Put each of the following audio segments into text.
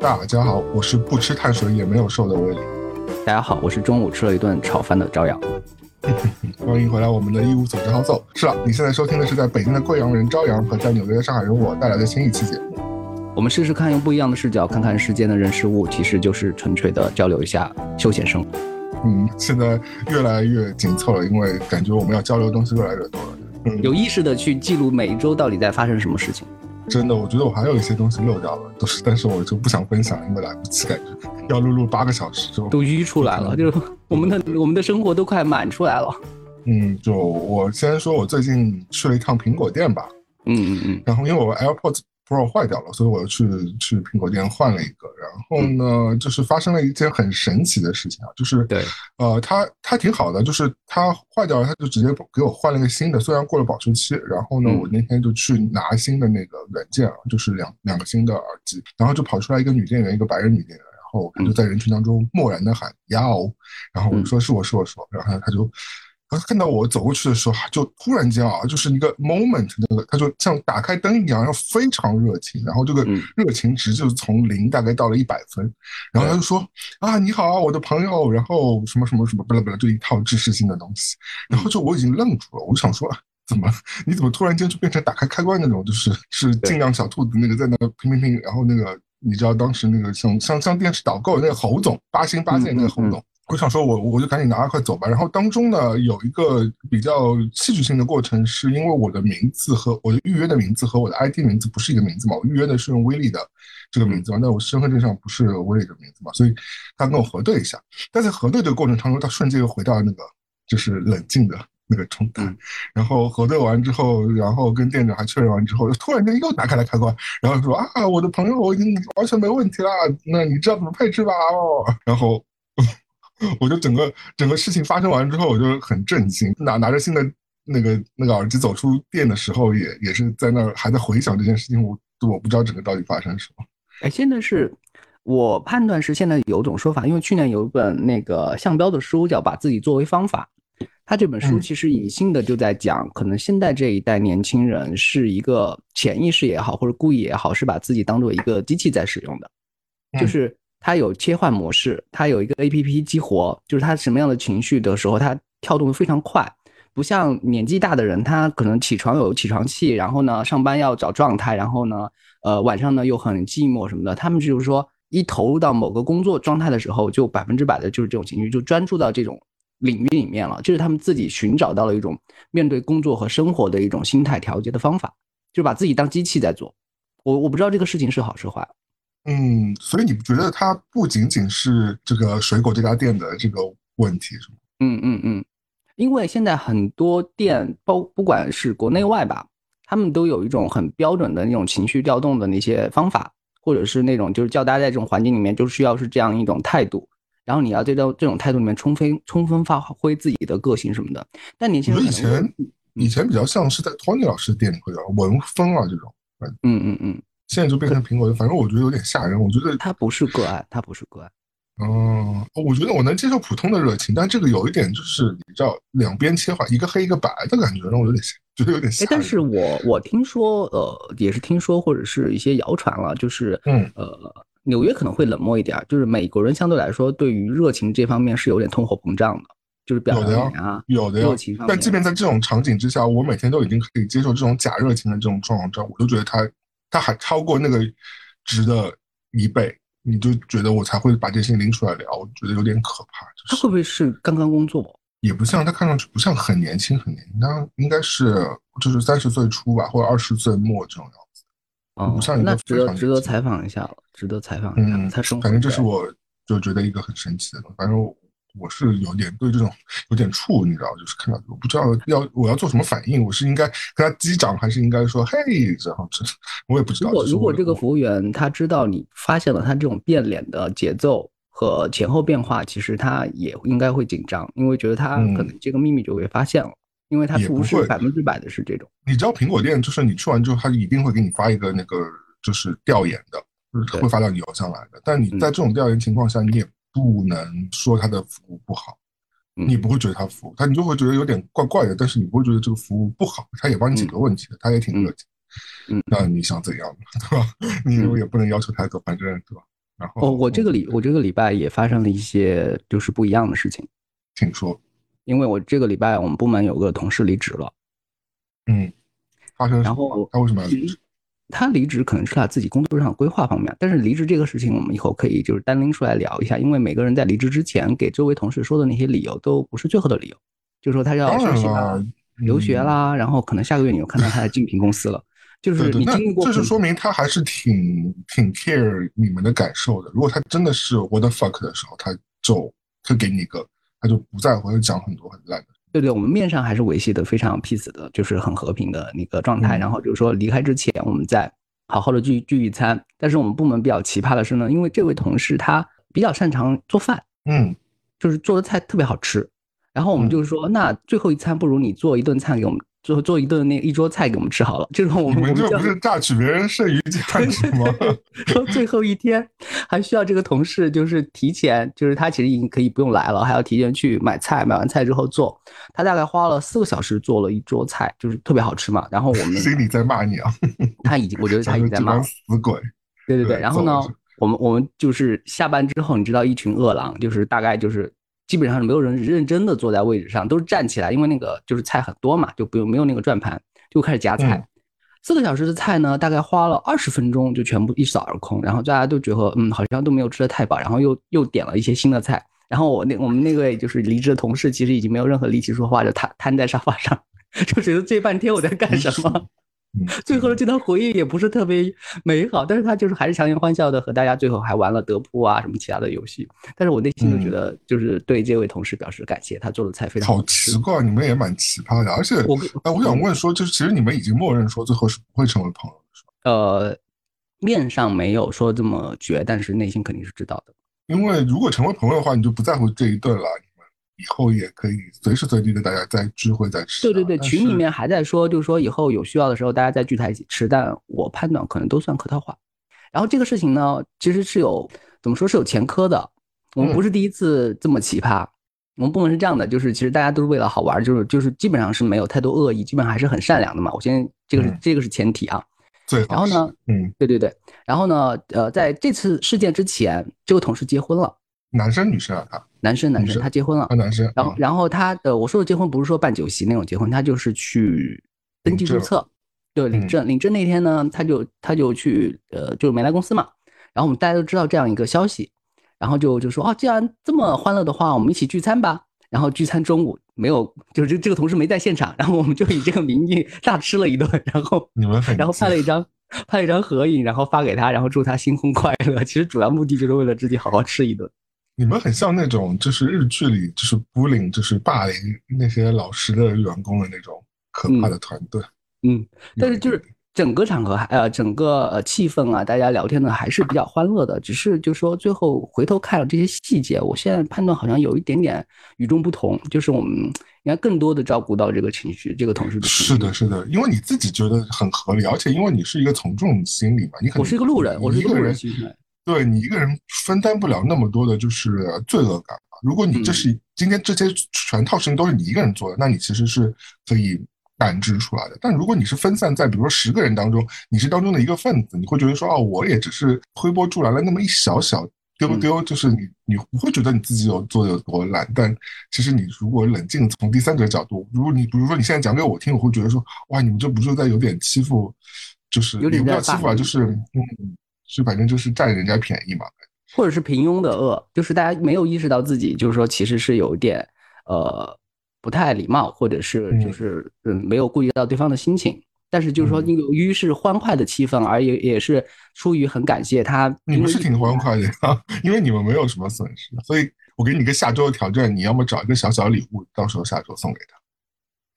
大家好，我是不吃碳水也没有瘦的威利。大家好，我是中午吃了一顿炒饭的朝阳。欢迎回来，我们的义务组织好走。是了，你现在收听的是在北京的贵阳人朝阳和在纽约的上海人我带来的新一期节目。我们试试看，用不一样的视角看看世间的人事物，其实就是纯粹的交流一下休闲生活。嗯，现在越来越紧凑了，因为感觉我们要交流的东西越来越多了。嗯，有意识的去记录每一周到底在发生什么事情。真的，我觉得我还有一些东西漏掉了，都是，但是我就不想分享，因为来不及，感觉要录录八个小时就都淤出来了，就是我们的我们的生活都快满出来了。嗯，就我先说，我最近去了一趟苹果店吧。嗯嗯嗯。然后因为我 AirPods。Pro 坏掉了，所以我又去去苹果店换了一个。然后呢，就是发生了一件很神奇的事情啊，就是对，呃，它它挺好的，就是它坏掉了，它就直接给我换了一个新的，虽然过了保修期。然后呢，我那天就去拿新的那个软件啊，就是两两个新的耳机，然后就跑出来一个女店员，一个白人女店员，然后我就在人群当中漠然的喊要，然后我说是我是我说，然后他就。他看到我走过去的时候，就突然间啊，就是一个 moment，那个他就像打开灯一样，然后非常热情，然后这个热情值就是从零大概到了一百分，然后他就说啊，你好，我的朋友，然后什么什么什么，巴拉巴拉，就一套知识性的东西，然后就我已经愣住了，我就想说，怎么你怎么突然间就变成打开开关那种，就是是尽量小兔子那个在那拼拼拼，然后那个你知道当时那个像像像电视导购那个侯总八星八戒那个侯总。我想说，我我就赶紧拿快走吧。然后当中呢，有一个比较戏剧性的过程，是因为我的名字和我的预约的名字和我的 ID 名字不是一个名字嘛？我预约的是用威利的这个名字嘛？那我身份证上不是威利的名字嘛？所以他跟我核对一下。但在核对的过程当中，他瞬间又回到那个就是冷静的那个状态。然后核对完之后，然后跟店长还确认完之后，突然间又打开了开关，然后说啊，我的朋友我已经完全没问题了。那你知道怎么配置吧？哦，然后。我就整个整个事情发生完之后，我就很震惊，拿拿着新的那个那个耳机走出店的时候，也也是在那儿还在回想这件事情。我我不知道整个到底发生什么。哎，现在是我判断是现在有种说法，因为去年有一本那个项标的书叫《把自己作为方法》，他这本书其实隐性的就在讲，可能现在这一代年轻人是一个潜意识也好，或者故意也好，是把自己当做一个机器在使用的，就是。它有切换模式，它有一个 A P P 激活，就是它什么样的情绪的时候，它跳动的非常快，不像年纪大的人，他可能起床有起床气，然后呢上班要找状态，然后呢，呃晚上呢又很寂寞什么的，他们就是说一投入到某个工作状态的时候，就百分之百的就是这种情绪，就专注到这种领域里面了，就是他们自己寻找到了一种面对工作和生活的一种心态调节的方法，就把自己当机器在做。我我不知道这个事情是好是坏。嗯，所以你不觉得它不仅仅是这个水果这家店的这个问题是吗？嗯嗯嗯，因为现在很多店，包不管是国内外吧，他们都有一种很标准的那种情绪调动的那些方法，或者是那种就是叫大家在这种环境里面就需要是这样一种态度，然后你要在这这种态度里面充分充分发挥自己的个性什么的。但年轻人以前以前比较像是在托尼老师店里会有文风啊这种，嗯嗯嗯。现在就变成苹果，反正我觉得有点吓人。我觉得它不是个案，它不是个案。嗯，我觉得我能接受普通的热情，但这个有一点就是你知道两边切换，一个黑一个白的感觉，让我有点觉得有点吓。但是我我听说，呃，也是听说或者是一些谣传了，就是嗯呃，纽约可能会冷漠一点，就是美国人相对来说对于热情这方面是有点通货膨胀的，就是表达啊，有的呀。但即便在这种场景之下，我每天都已经可以接受这种假热情的这种状况之后，我都觉得他。他还超过那个值的一倍，你就觉得我才会把这些拎出来聊，我觉得有点可怕。他会不会是刚刚工作？也不像，他看上去不像很年轻，很年轻，他应该是就是三十岁初吧，或者二十岁末这种样子。哦，不像一个值得值得采访一下了，值得采访一下。嗯，他生反正这是我就觉得一个很神奇的东西，反正。我是有点对这种有点怵，你知道，就是看到我不知道要我要做什么反应，我是应该跟他击掌，还是应该说嘿，然后这我也不知道。如果如果这个服务员他知道你发现了他这种变脸的节奏和前后变化，其实他也应该会紧张，因为觉得他可能这个秘密就被发现了，因为他不是百分之百的是这种。你知道苹果店就是你去完之后，他一定会给你发一个那个就是调研的，会发到你邮箱来的。但你在这种调研情况下，你也。不能说他的服务不好，你不会觉得他服务他，你就会觉得有点怪怪的。但是你不会觉得这个服务不好，他也帮你解决问题的，他也挺热情。嗯，那你想怎样，对吧？你也不能要求太多，反正对吧？然后哦，我这个礼我这个礼拜也发生了一些就是不一样的事情，请说。因为我这个礼拜我们部门有个同事离职了，嗯，发生然后？他为什么要离职？他离职可能是他自己工作上的规划方面，但是离职这个事情我们以后可以就是单拎出来聊一下，因为每个人在离职之前给周围同事说的那些理由都不是最后的理由，就是说他要当休息然了啦、，留学嗯。啦，然后可能下个月你又看到他在竞品公司了，就是你经历过很这是说明他还是挺挺 care 你们的感受的。如果他真的是 what the fuck 的时候，他就他给你一个，他就不在乎，就讲很多很烂的。对对，我们面上还是维系的非常 peace 的，就是很和平的那个状态。嗯然后就是说离开之前，我们再好好的聚聚一餐。但是我们部门比较奇葩的是呢，因为这位同事他比较擅长做饭，嗯，就是做的菜特别好吃。然后我们嗯就是说，那最后一餐不如你做一顿菜给我们，做做一顿那一桌菜给我们吃好了。这种我们们这不是榨取别人剩余 价值吗？说最后一天还需要这个同事就是提前，就是他其实已经可以不用来了，还要提前去买菜，买完菜之后做。他大概花了四个小时做了一桌菜，就是特别好吃嘛。然后我们 心里在骂你啊！他已经，我觉得他已经在骂。死鬼。对对对，然后呢我们我们就是下班之后，你知道一群饿狼，就是大概就是基本上是没有人认真的坐在位置上，都是站起来，因为那个就是菜很多嘛，就不用没有那个转盘，就开始夹菜。嗯四个小时的菜呢，大概花了二十分钟就全部一扫而空，然后大家都觉得嗯好像都没有吃的太饱，然后又又点了一些新的菜，然后我那我们那位就是离职的同事其实已经没有任何力气说话，就瘫瘫在沙发上，就觉得这半天我在干什么。嗯，最后的这段回忆也不是特别美好，但是他就是还是强颜欢笑的和大家最后还玩了德扑啊什么其他的游戏，但是我内心就觉得就是对这位同事表示感谢，他做的菜非常好好奇。怪，你们也蛮奇葩的。而且，我哎，我想问说，就是其实你们已经默认说最后是不会成为朋友的，是吧？呃，面上没有说这么绝，但是内心肯定是知道的。因为如果成为朋友的话，你就不在乎这一顿了，以后也可以随时随地的大家再聚会再吃啊。对对对，群里面还在说，就是说以后有需要的时候大家再聚在一起吃，但我判断可能都算客套话。然后这个事情呢，其实是有怎么说是有前科的，我们不是第一次这么奇葩。我们部门是这样的，就是其实大家都是为了好玩，就是就是基本上是没有太多恶意，基本上还是很善良的嘛。我先这个是嗯这个是前提啊。然后呢，嗯，对对对，然后呢，呃，在这次事件之前，这个同事结婚了，男生女生啊，他男生男生他结婚了啊，男生，啊然后然后他的我说的结婚不是说办酒席那种结婚，他就是去登记注册，对，领嗯证。领证那天呢，他就他就去呃，就没来公司嘛。然后我们大家都知道这样一个消息，然后就就说哦，既然这么欢乐的话，我们一起聚餐吧。然后聚餐中午没有，就是这这个同事没在现场，然后我们就以这个名义大吃了一顿，然后你们很然后拍了一张拍了一张合影，然后发给他，然后祝他新婚快乐。其实主要目的就是为了自己好好吃一顿。你们很像那种就是日剧里就是 bullying 就是霸凌那些老师的员工的那种可怕的团队。嗯，但是就是整个场合还呃整个呃气氛啊，大家聊天呢还是比较欢乐的，只是就说最后回头看了这些细节，我现在判断好像有一点点与众不同，就是我们应该更多的照顾到这个情绪，这个同事的情绪。是的，是的，因为你自己觉得很合理，而且因为你是一个从众心理嘛，你可能我是一个路人，我是一个路人。对你一个人分担不了那么多的就是罪恶感嘛。如果你这嗯。是今天这些全套事情都是你一个人做的，那你其实是可以感知出来的。但如果你是分散在比如说十个人当中，你是当中的一个分子，你会觉得说哦，我也只是推波助澜了那么一小小丢嗯。丢，就是你你不会觉得你自己有做的有多烂，但其实你如果冷静从第三者角度，如果你比如说你现在讲给我听，我会觉得说哇，你们这不是在有点欺负，就是有点也不叫欺负啊，就是嗯，是反正就是占人家便宜嘛。或者是平庸的恶，就是大家没有意识到自己，就是说其实是有一点呃不太礼貌，或者是嗯就是嗯没有顾及到对方的心情。但是就是说，嗯由于是欢快的气氛，而也也是出于很感谢他，你们是挺欢快的呀，因为你们没有什么损失，所以我给你个下周的挑战，你要么找一个小小礼物，到时候下周送给他。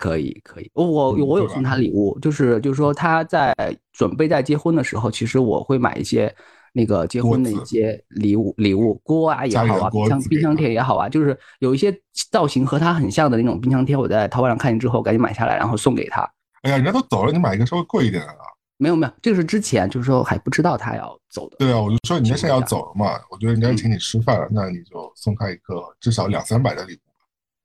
可以可以，我我有送他礼物，就是就是说他在准备在结婚的时候，其实我会买一些那个结婚的一些礼物礼物锅啊也好啊，冰箱冰箱贴也好啊，就是有一些造型和他很像的那种冰箱贴，我在淘宝上看见之后赶紧买下来，然后送给他。哎呀，人家都走了，你买一个稍微贵一点的啊。没有没有，这个是之前就是说还不知道他要走的。对啊，我就说人家现在要走了嘛，我觉得人家嗯请你吃饭了，那你就送他一个至少两三百的礼物。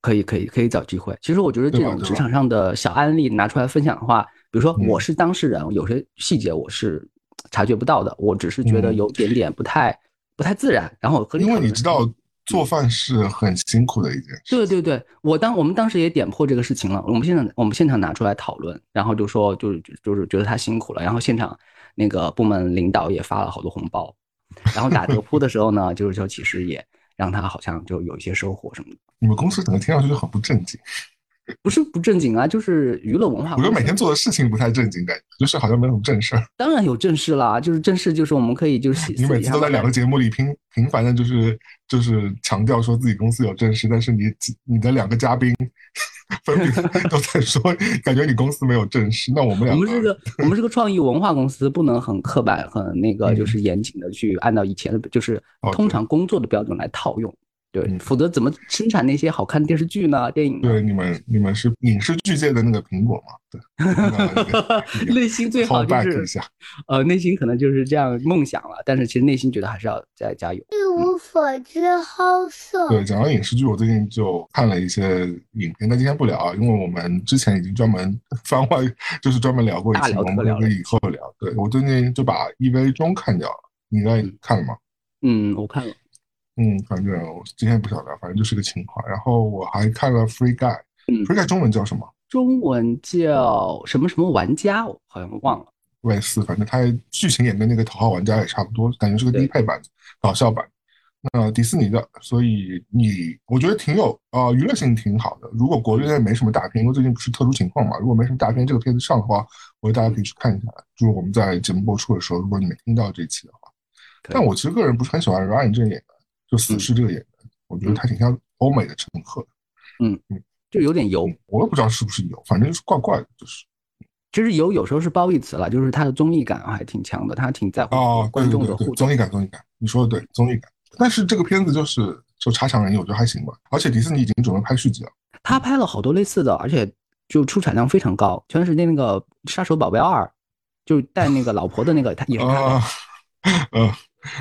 可以可以可以找机会。其实我觉得这种职场上的小案例拿出来分享的话，比如说嗯我是当事人，有些细节我是察觉不到的，我只是觉得嗯有点点不太不太自然。然后和因为你知道做饭是很辛苦的一件事。对对对，我当我们当时也点破这个事情了，我们现在我们现场拿出来讨论，然后就说就是就是觉得他辛苦了，然后现场那个部门领导也发了好多红包，然后打德扑的时候呢，就是说其实也让他好像就有一些收获什么的。你们公司整个听上去就很不正经。不是不正经啊，就是娱乐文化。我觉得每天做的事情不太正经，感觉就是好像没什么正事儿。当然有正事啦，就是正事，就是我们可以就是 你每次都在两个节目里频频繁的，就是就是强调说自己公司有正事，但是你你的两个嘉宾分别都在说，感觉你公司没有正式。那我们俩，我们是个我们是个创意文化公司，不能很刻板、很那个就是严谨的去按照以前的，就是通常工作的标准来套用。对，否则怎么生产那些好看的电视剧呢？电影？对，你们你们是影视剧界的那个苹果嘛？对，内心最好就是呃，内心可能就是这样梦想了，但是其实内心觉得还是要再加油。一无所知，好色。对，讲到影视剧，我最近就看了一些影片，但今天不聊啊，因为我们之前已经专门番外，就是专门聊过一次，我们可以以后聊。对我最近就把 EV 中看掉了，你在看了吗？嗯，我看了。嗯，反正我今天不晓得，反正就是个情况。然后我还看了《Free Guy》，《Free Guy》中文叫什么？中文叫什么什么玩家？我好像忘了。类似，反正它剧情演跟那个《头号玩家》也差不多，感觉是个低配版、搞笑版。那迪士尼的，所以你我觉得挺有啊，娱乐性挺好的。如果国内没什么大片，因为最近不是特殊情况嘛，如果没什么大片，这个片子上的话，我觉得大家可以去看一下。就是我们在节目播出的时候，如果你没听到这期的话，但我其实个人不是很喜欢 Ryan 这演员。就死侍这个演员，我觉得他挺像欧美的陈赫的，嗯嗯，就有点油，我也不知道是不是油，反正就是怪怪的，就是。其实油有时候是褒义词了，就是他的综艺感还挺强的，他挺在乎观众的互动。综艺感，综艺感，你说的对，综艺感。但是这个片子就是就差强人意，我觉得还行吧。而且迪士尼已经准备拍续集了，他拍了好多类似的，而且就出产量非常高。前段时间那个《杀手宝贝二》，就带那个老婆的那个，他也是他。嗯。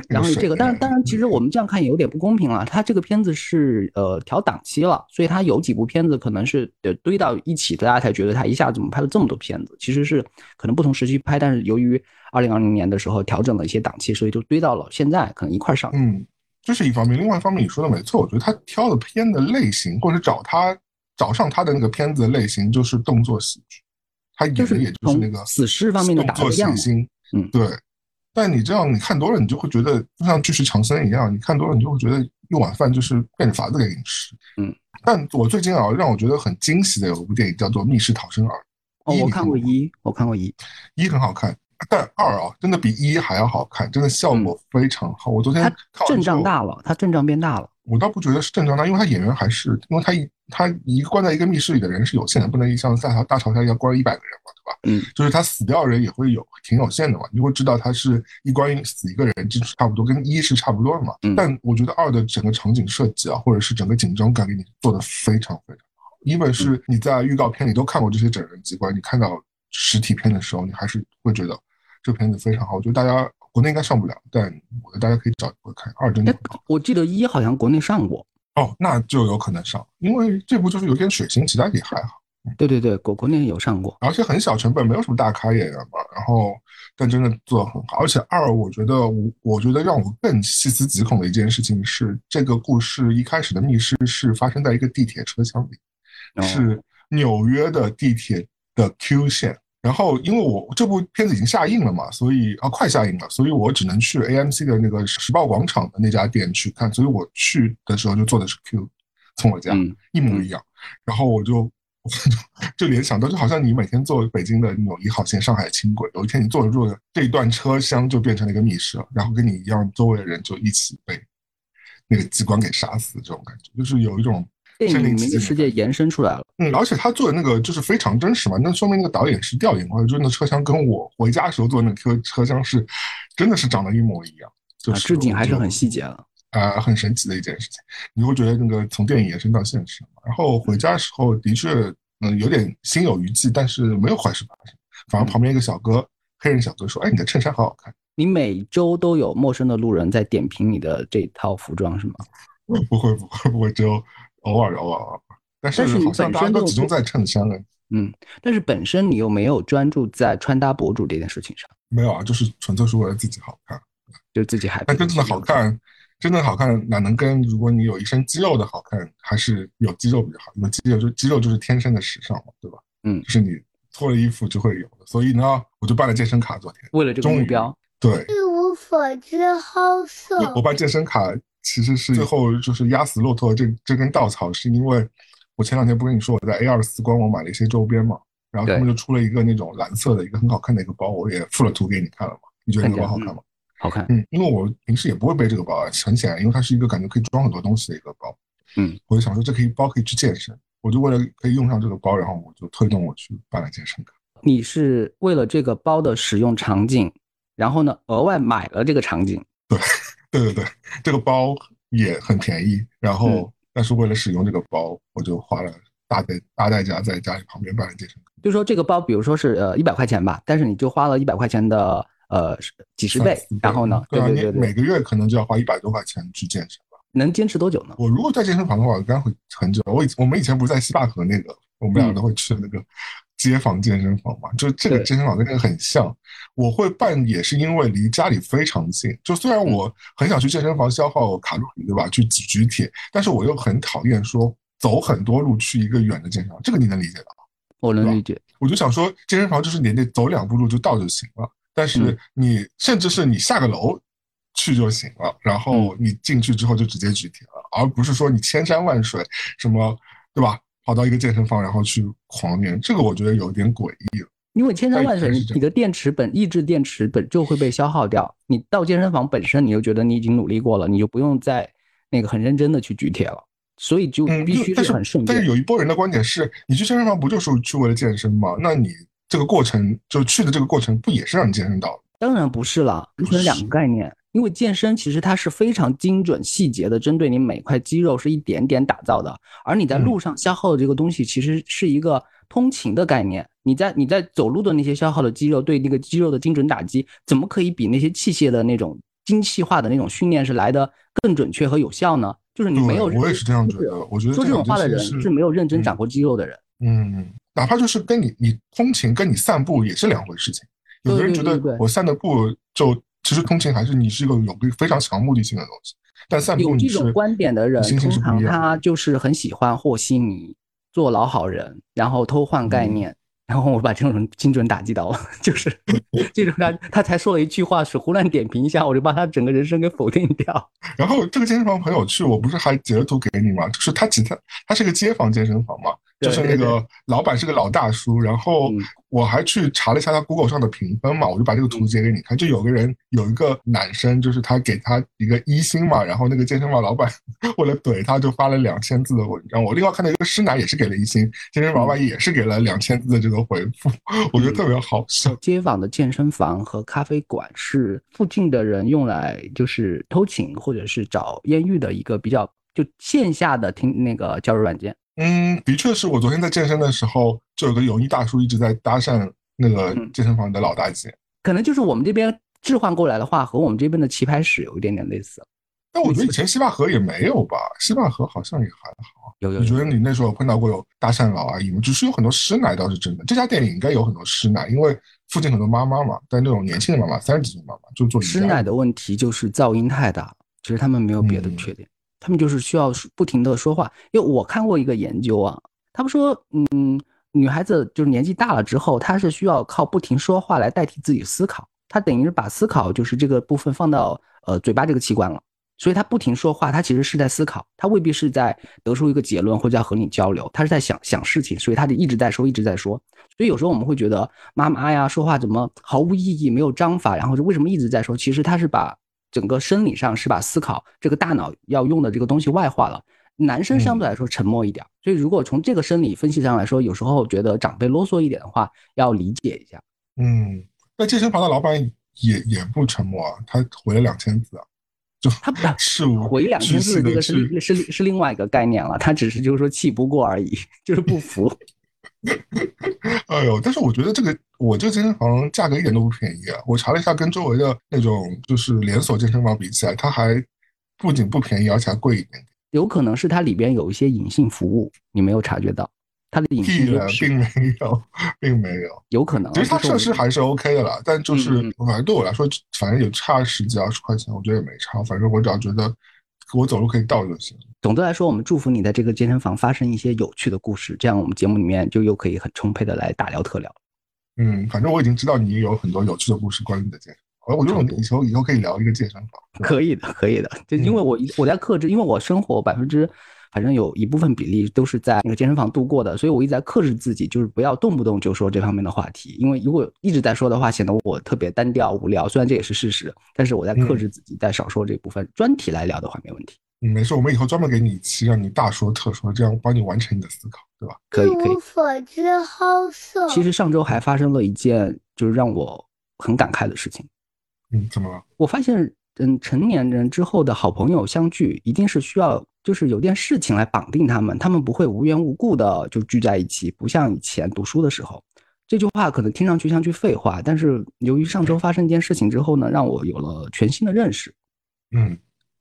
然后这个，但是当然，其实我们这样看也有点不公平了。他这个片子是呃调档期了，所以他有几部片子可能是得堆到一起，大家才觉得他一下怎么拍了这么多片子。其实是可能不同时期拍，但是由于二零二零年的时候调整了一些档期，所以就堆到了现在可能一块上。嗯，这是一方面。另外一方面，你说的没错，我觉得他挑的片的类型，或者找他找上他的那个片子的类型，就是动作喜剧。他演的也就是那个死尸方面的动作血腥。嗯，对。但你这样你看多了，你就会觉得就像巨石强森一样，你看多了，你就会觉得一碗饭就是变着法子给你吃。嗯，但我最近啊，让我觉得很惊喜的有一部电影叫做《密室逃生二》。哦，我看过一，我看过一，一很好看，但二啊，真的比一还要好看，真的效果非常好。我昨天阵仗大了，他阵仗变大了。我倒不觉得是正常的，因为他演员还是，因为他一他一个关在一个密室里的人是有限的，不能像大大潮虾一样关一百个人嘛。对吧嗯，就是他死掉人也会有挺有限的嘛，你会知道他是一关死一个人，就是差不多跟一是差不多的嘛。嗯，但我觉得二的整个场景设计啊，或者是整个紧张感给你做的非常非常好。因为是你在预告片里都看过这些整人机关，你看到实体片的时候，你还是会觉得这片子非常好。我觉得大家国内应该上不了，但我觉得大家可以找一部看。二真的，我记得一好像国内上过哦，那就有可能上，因为这部就是有点血腥，其他也还好。对对对，国国内有上过，而且很小成本，没有什么大咖演员嘛。然后，但真的做的很好。而且二，我觉得我我觉得让我更细思极恐的一件事情是，这个故事一开始的密室是发生在一个地铁车厢里，是纽约的地铁的 Q 线。然后，因为我这部片子已经下映了嘛，所以啊快下映了，所以我只能去 AMC 的那个时报广场的那家店去看。所以我去的时候就坐的是 Q，从我家一模一样。然后我就。就联想到，就好像你每天坐北京的那种一号线、上海轻轨，有一天你坐着坐着，这一段车厢就变成了一个密室，然后跟你一样，周围的人就一起被那个机关给杀死，这种感觉就是有一种电影里面的世界延伸出来了。嗯，而且他做的那个就是非常真实嘛，那说明那个导演是调研过，就那车厢跟我回家时候坐那个车车厢是真的是长得一模一样，就是置景还是很细节了。啊，很神奇的一件事情，你会觉得那个从电影延伸到现实，然后回家的时候的确，嗯，有点心有余悸，但是没有坏事发生，反而旁边一个小哥，黑人小哥说：“哎，你的衬衫好好看。”你每周都有陌生的路人在点评你的这套服装是吗？不会，不会，不会，只有偶尔，偶尔。但是好像大家都集中在衬衫了。嗯，但是本身你又没有专注在穿搭博主这件事情上。没有啊，就是纯粹是为了自己好看。就自己还。但真正的好看，真正好看哪能跟如果你有一身肌肉的好看，还是有肌肉比较好？因为肌肉就肌肉就是天生的时尚嘛，对吧？嗯，就是你脱了衣服就会有的。所以呢，我就办了健身卡，昨天为了这个目标，对，一无所知，好色。我办健身卡其实是最后就是压死骆驼这这根稻草，是因为我前两天不跟你说我在 A 二四官网买了一些周边嘛，然后他们就出了一个那种蓝色的一个很好看的一个包，我也附了图给你看了嘛。你觉得那个包好看吗？好看。嗯，因为我平时也不会背这个包，很显然，因为它是一个感觉可以装很多东西的一个包。嗯，我就想说这可以包可以去健身，我就为了可以用上这个包，然后我就推动我去办了健身卡。你是为了这个包的使用场景，然后呢额外买了这个场景？对，对对对，这个包也很便宜，然后但是为了使用这个包，我就花了大代大代价在家里旁边办了健身卡。就说这个包，比如说是呃一百块钱吧，但是你就花了一百块钱的呃几十倍，然后呢，对对对对，每个月可能就要花一百多块钱去健身吧。能坚持多久呢？我如果在健身房的话，我应该会很久。我以我们以前不是在西坝河那个，我们俩都会去的那个街坊健身房嘛，就这个健身房跟这个很像。我会办也是因为离家里非常近，就虽然我很想去健身房消耗卡路里，对吧？去举举铁，但是我又很讨厌说走很多路去一个远的健身房，这个你能理解的吧？我能理解。我就想说，健身房就是你得走两步路就到就行了，但是嗯你甚至是你下个楼去就行了，然后嗯你进去之后就直接举铁了，而不是说你千山万水什么，对吧？跑到一个健身房然后去狂练，这个我觉得有点诡异了。因为千山万水，你你的电池本抑制电池本就会被消耗掉。你到健身房本身，你就觉得你已经努力过了，你就不用再那个很认真的去举铁了，所以就嗯，必须但是很顺便。但是有一波人的观点是，你去健身房不就是去为了健身吗？那你这个过程就去的这个过程不也是让你健身到？当然不是了，完全两个概念。因为健身其实它是非常精准细节的，针对你每块肌肉是一点点打造的，而你在嗯路上消耗的这个东西其实是一个通勤的概念。你在你在走路的那些消耗的肌肉，对那个肌肉的精准打击，怎么可以比那些器械的那种精细化的那种训练是来的更准确和有效呢？就是你没有我也是这样觉得。我觉得说这种话的人是没有认真长过肌肉的人。嗯，哪怕就是跟你你通勤跟你散步也是两回事情。有的人觉得我散的步就其实通勤还是你是一个有个非常强目的性的东西，但散步有你是这种观点的人，通常。他就是很喜欢和稀泥、做老好人，然后偷换概嗯念，然后我把这种人精准打击到了，就是 这种他他才说了一句话是胡乱点评一下，我就把他整个人生给否定掉。然后这个健身房很有趣，我不是还截了图给你吗？就是他其他他是个街坊健身房嘛，对就是那个老板是个老大叔，然后嗯我还去查了一下他 Google 上的评分嘛，我就把这个图截给你看。就有个人有一个男生，就是他给他一个一星嘛，然后那个健身房老板 为了怼他，就发了两千字的文章。我另外看到一个师奶也是给了一星，健身房老板也是给了两千字的这个回复，我觉得特别好笑。街坊的健身房和咖啡馆是附近的人用来就是偷情或者是找艳遇的一个比较就线下的听那个交友软件。嗯，的确是我昨天在健身的时候，就有个油腻大叔一直在搭讪那个嗯健身房的老大姐。可能就是我们这边置换过来的话，和我们这边的棋牌室有一点点类似。但我觉得以前西坝河也没有吧，西坝河好像也还好。有有你觉得你那时候碰到过有搭讪老阿姨吗？只是有很多师奶倒是真的。这家店里应该有很多师奶，因为附近很多妈妈嘛，但那种年轻的妈妈，三十几岁妈妈就做师奶的问题就是噪音太大，其实他们没有别的嗯缺点，他们就是需要不停的说话。因为我看过一个研究啊，他们说，嗯，女孩子就是年纪大了之后，她是需要靠不停说话来代替自己思考，她等于是把思考就是这个部分放到呃嘴巴这个器官了。所以她不停说话，她其实是在思考，她未必是在得出一个结论或者要和你交流，她是在想想事情，所以她就一直在说，一直在说。所以有时候我们会觉得妈妈呀说话怎么毫无意义、没有章法，然后就为什么一直在说？其实她是把整个生理上是把思考这个大脑要用的这个东西外化了。男生相对来说沉默一点，所以如果从这个生理分析上来说，有时候觉得长辈啰嗦一点的话，要理解一下。嗯，那健身房的老板也也不沉默啊，他回了两千字啊，就他不事无回两千字这个是是是另外一个概念了，他只是就是说气不过而已，就是不服。哎呦，但是我觉得这个我这个健身房价格一点都不便宜啊！我查了一下，跟周围的那种就是连锁健身房比起来，它还不仅不便宜，而且还贵一点点。有可能是它里边有一些隐性服务，你没有察觉到。它的隐性服务，并没有，并没有。有可能。其实它设施还是 OK 的啦，但就是嗯反正对我来说，反正有差十几二十块钱，我觉得也没差。反正我只要觉得我走路可以到就行。总的来说，我们祝福你在这个健身房发生一些有趣的故事，这样我们节目里面就又可以很充沛的来大聊特聊。嗯，反正我已经知道你有很多有趣的故事关于你的健身房，我觉得我们以后以后可以聊一个健身房。可以的，可以的。就因为我一我在克制，因为我生活百分之，反正有一部分比例都是在那个健身房度过的，所以我一直在克制自己，就是不要动不动就说这方面的话题。因为如果一直在说的话，显得我特别单调无聊。虽然这也是事实，但是我在克制自己，在少说这部分。专题来聊的话没问题，嗯，没事，我们以后专门给你一期，让你大说特说，这样帮你完成你的思考，对吧？可以可以无。所知好色。其实上周还发生了一件就是让我很感慨的事情。嗯，怎么了？我发现，嗯，成年人之后的好朋友相聚，一定是需要就是有件事情来绑定他们，他们不会无缘无故的就聚在一起，不像以前读书的时候。这句话可能听上去像句废话，但是由于上周发生一件事情之后呢，让我有了全新的认识。嗯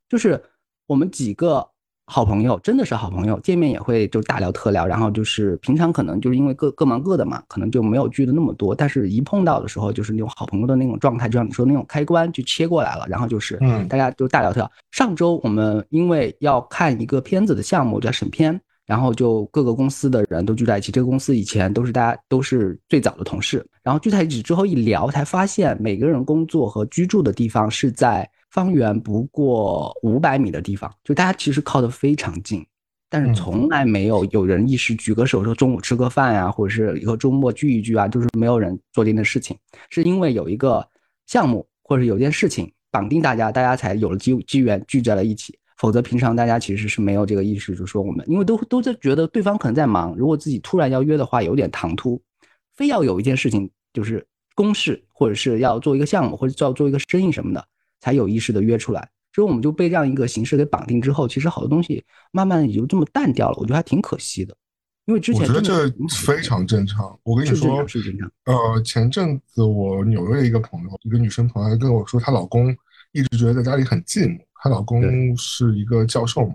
就是我们几个好朋友，真的是好朋友，见面也会就大聊特聊，然后就是平常可能就是因为各各忙各的嘛，可能就没有聚的那么多，但是一碰到的时候，就是那种好朋友的那种状态，就像你说的那种开关就切过来了，然后就是嗯大家就大聊特聊。上周我们因为要看一个片子的项目叫审片。然后就各个公司的人都聚在一起，这个公司以前都是大家都是最早的同事，然后聚在一起之后一聊，才发现每个人工作和居住的地方是在方圆不过五百米的地方，就大家其实靠得非常近，但是嗯从来没有有人意识举个手说中午吃个饭呀、或者是一个周末聚一聚啊，就是没有人做这件事情，是因为有一个项目或者有件事情绑定大家，大家才有了机机缘聚在了一起。否则平常大家其实是没有这个意识，就说我们因为都都在觉得对方可能在忙，如果自己突然要约的话，有点唐突，非要有一件事情就是公事，或者是要做一个项目，或者要做一个生意什么的，才有意识的约出来。所以我们就被这样一个形式给绑定之后，其实好多东西慢慢的也就这么淡掉了，我觉得还挺可惜的。因为之前我觉得这非常正常。我跟你说，是正常。呃，前阵子我纽约的一个朋友，一个女生朋友跟我说，她老公一直觉得在家里很寂寞。她老公是一个教授嘛，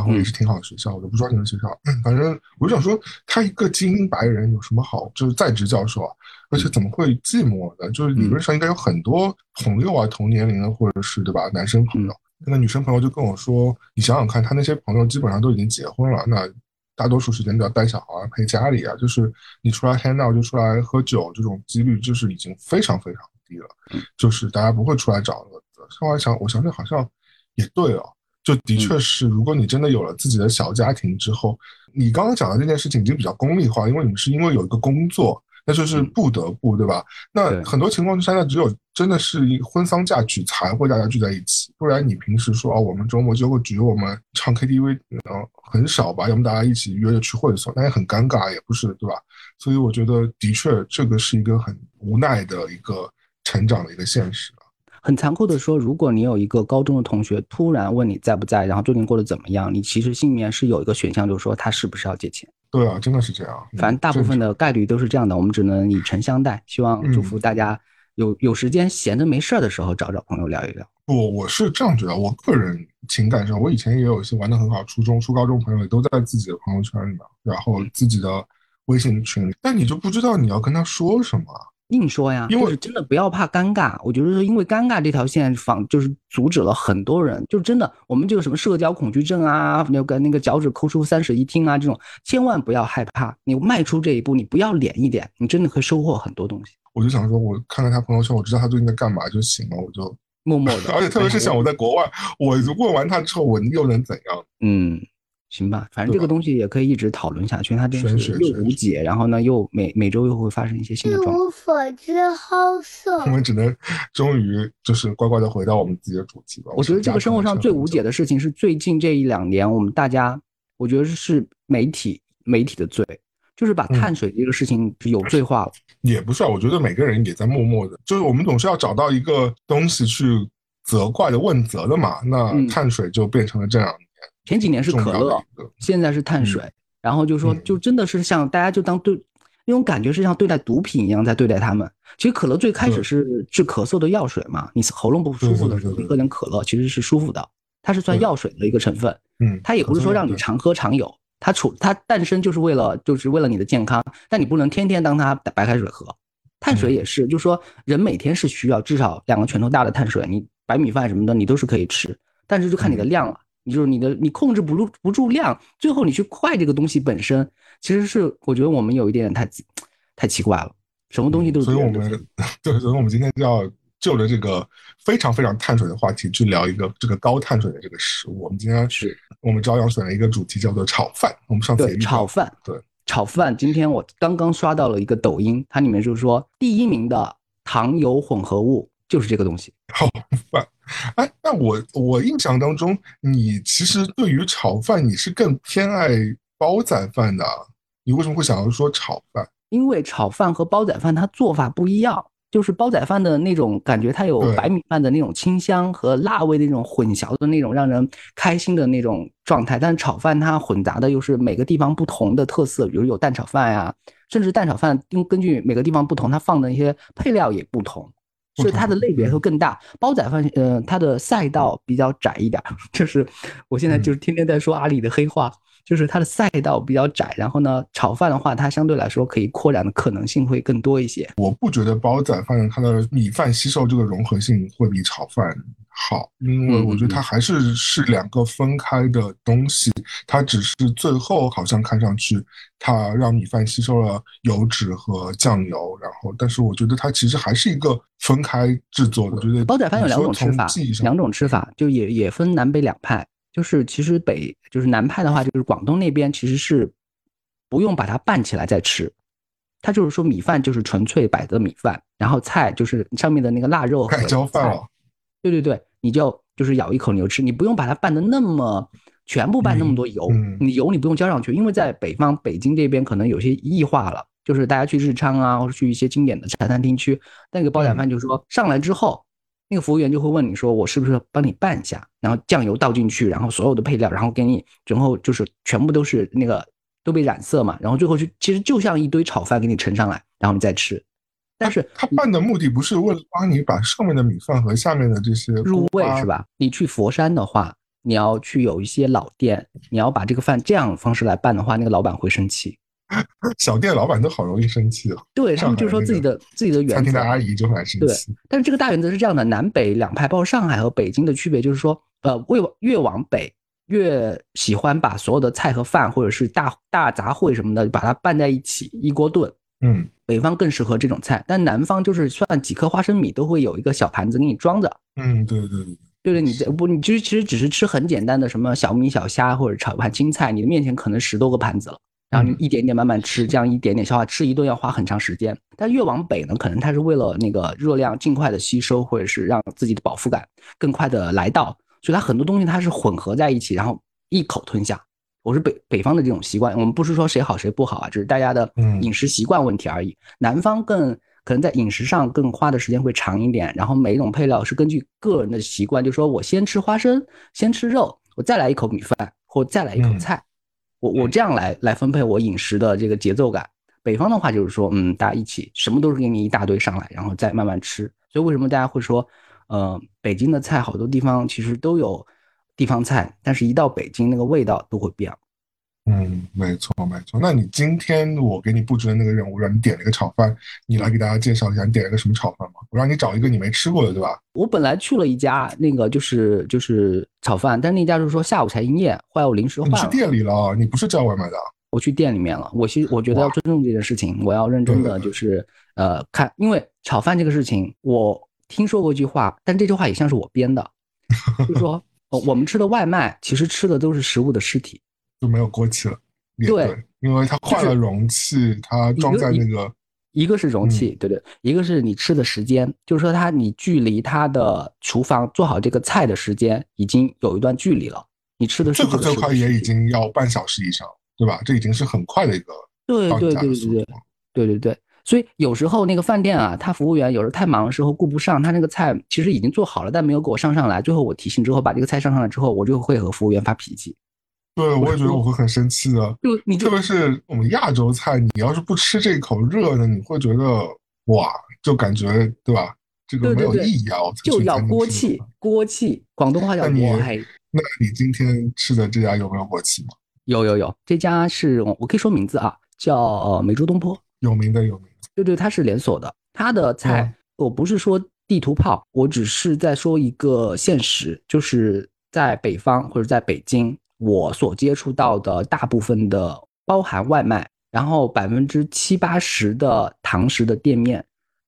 然后也是挺好的学校，我就不知道你们学校。反正我就想说，他一个精英白人有什么好？就是在职教授啊，而且怎么会寂寞呢？就是理论上应该有很多朋友啊，同年龄的或者是对吧，男生朋友。那个女生朋友就跟我说，你想想看，他那些朋友基本上都已经结婚了，那大多数时间都要带小孩陪家里啊，就是你出来 hang out 就出来喝酒，这种几率就是已经非常非常低了，就是大家不会出来找乐子。后来想，我想想好像也对哦，就的确是，如果你真的有了自己的小家庭之后，你刚刚讲的这件事情已经比较功利化，因为你们是因为有一个工作。那就是不得不，对吧？那很多情况之下，那只有真的是婚丧嫁娶才会大家聚在一起，不然你平时说哦，我们周末揪个局，我们唱 KTV，呃，很少吧？要么大家一起约着去会所，那也很尴尬，也不是，对吧？所以我觉得的确这个是一个很无奈的一个成长的一个现实。很残酷的说，如果你有一个高中的同学突然问你在不在，然后最近过得怎么样，你其实心里面是有一个选项，就是说他是不是要借钱。对啊，真的是这样。嗯反正大部分的概率都是这样的，我们只能以诚相待。希望祝福嗯大家有有时间闲着没事儿的时候找找朋友聊一聊。不，我是这样觉得。我个人情感上，我以前也有一些玩的很好，初中、初高中朋友也都在自己的朋友圈里面，然后自己的微信群里，但你就不知道你要跟他说什么。硬说呀，因为就是真的不要怕尴尬。我觉得是，因为尴尬这条线仿就是阻止了很多人，就是真的，我们这个什么社交恐惧症啊，那个那个脚趾抠出三室一厅啊，这种千万不要害怕。你迈出这一步，你不要脸一点，你真的会收获很多东西。我就想说，我看看他朋友圈，我知道他最近在干嘛就行了，我就。默默的 而且特别是像我在国外，我问完他之后，我又能怎样？嗯。行吧，反正这个东西也可以一直讨论下去，它真玄是又无解，然后呢又每每周又会发生一些新的状况。无所知好色 我。们只能 终于就是乖乖的回到我们自己的主题吧。我觉得这个生活上最无解的事情是最近这一两年，我们大家，我觉得是媒体媒体的罪，就是把碳水这个事情有罪化了。也不是啊，我觉得每个人也在默默的，就是我们总是要找到一个东西去责怪的问责的嘛。那嗯碳水就变成了这样前几年是可乐。现在是碳水，然后就说嗯就真的是像大家就当对那种感觉是像对待毒品一样在对待他们。其实可乐最开始是治咳嗽的药水嘛，你喉咙不舒服的时候，喝点可乐其实是舒服的，它是算药水的一个成分。嗯，它也不是说让你常喝常有，它处它诞生就是为了就是为了你的健康，但你不能天天当它白开水喝。碳水也是，就是说人每天是需要至少两个拳头大的碳水，你白米饭什么的你都是可以吃，但是就看你的量了。你就是你的你控制不住不住量，最后你去快这个东西本身，其实是我觉得我们有一点点太太奇怪了，什么东西都是。所以我们 对，所以我们今天就要就着这个非常非常碳水的话题去聊一个这个高碳水的这个食物。我们今天是我们朝阳选了一个主题叫做炒饭。我们上次也炒饭对。炒饭，今天我刚刚刷到了一个抖音，它里面就是说第一名的糖油混合物就是这个东西。炒饭，哎，那我我印象当中，你其实对于炒饭你是更偏爱煲仔饭的，你为什么会想要说炒饭？因为炒饭和煲仔饭它做法不一样。就是煲仔饭的那种感觉，它有白米饭的那种清香和辣味的那种混淆的那种让人开心的那种状态。但是炒饭它混杂的又是每个地方不同的特色，比如有蛋炒饭呀，甚至蛋炒饭根根据每个地方不同，它放的一些配料也不同，所以它的类别会更大。煲仔饭，呃，它的赛道比较窄一点，就是我现在就是天天在说阿里的黑话。就是它的赛道比较窄，然后呢，炒饭的话，它相对来说可以扩展的可能性会更多一些。我不觉得煲仔饭它的米饭吸收这个融合性会比炒饭好，因为我觉得它还是是两个分开的东西。它只是最后好像看上去它让米饭吸收了油脂和酱油，然后，但是我觉得它其实还是一个分开制作的。我觉得煲仔饭有两种吃法，两种吃法就也也分南北两派。就是其实北就是南派的话，就是广东那边其实是不用把它拌起来再吃，它就是说米饭就是纯粹摆的米饭，然后菜就是上面的那个腊肉盖浇饭对对对，你就就是咬一口你就吃，你不用把它拌的那么全部拌那么多油，你油你不用浇上去，因为在北方北京这边可能有些异化了，就是大家去日昌啊或者去一些经典的茶餐厅区，那个煲仔饭就是说上来之后。那个服务员就会问你说：“我是不是帮你拌一下？然后酱油倒进去，然后所有的配料，然后给你，然后就是全部都是那个都被染色嘛。然后最后就其实就像一堆炒饭给你盛上来，然后你再吃。但是他拌的目的不是为了帮你把上面的米饭和下面的这些入味是吧？你去佛山的话，你要去有一些老店，你要把这个饭这样方式来拌的话，那个老板会生气。”小店老板都好容易生气哦。对，他们就说自己的自己的原则。餐厅的阿姨就很生气。对，但是这个大原则是这样的：南北两派，包括上海和北京的区别，就是说，呃，越越往北，越喜欢把所有的菜和饭，或者是大大杂烩什么的，把它拌在一起一锅炖。嗯，北方更适合这种菜，但南方就是算几颗花生米都会有一个小盘子给你装着。嗯，对对对，对对，你这不，你其实其实只是吃很简单的什么小米小虾或者炒盘青菜，你的面前可能十多个盘子了。然后你一点点慢慢吃，这样一点点消化，吃一顿要花很长时间。但越往北呢，可能它是为了那个热量尽快的吸收，或者是让自己的饱腹感更快的来到，所以它很多东西它是混合在一起，然后一口吞下。我是北北方的这种习惯，我们不是说谁好谁不好啊，只是大家的饮食习惯问题而已。南方更可能在饮食上更花的时间会长一点，然后每一种配料是根据个人的习惯，就说我先吃花生，先吃肉，我再来一口米饭，或再来一口菜。我我这样来来分配我饮食的这个节奏感。北方的话就是说，嗯，大家一起什么都是给你一大堆上来，然后再慢慢吃。所以为什么大家会说，呃，北京的菜好多地方其实都有地方菜，但是一到北京那个味道都会变。嗯，没错没错。那你今天我给你布置的那个任务，让你点了一个炒饭，你来给大家介绍一下，你点了个什么炒饭吗？我让你找一个你没吃过的，对吧？我本来去了一家那个就是就是炒饭，但是那家就是说下午才营业，后来我临时换了。你去店里了？你不是叫外卖的？我去店里面了。我其实我觉得要尊重这件事情，我要认真的就是呃看，因为炒饭这个事情，我听说过一句话，但这句话也像是我编的，就说我们吃的外卖其实吃的都是食物的尸体。就没有锅气了，对，因为它换了容器，它装在那个，一个是容器，对对，一个是你吃的时间，就是说它你距离它的厨房做好这个菜的时间已经有一段距离了，你吃的最快最快也已经要半小时以上，对吧？这已经是很快的一个，对对对对对对对对，所以有时候那个饭店啊，他服务员有时候太忙的时候顾不上，他那个菜其实已经做好了，但没有给我上上来，最后我提醒之后把这个菜上上来之后，我就会和服务员发脾气。对，我也觉得我会很生气的。就你，特别是我们亚洲菜，你要是不吃这口热的，你会觉得哇，就感觉对吧？这个没有意义啊！就要锅气，锅气，广东话叫锅黑。那你今天吃的这家有没有锅气吗？有有有，这家是我我可以说名字啊，叫呃梅州东坡。有名的有名的，对对，它是连锁的。它的菜嗯我不是说地图炮，我只是在说一个现实，就是在北方或者在北京，我所接触到的大部分的包含外卖，然后百分之七八十的堂食的店面，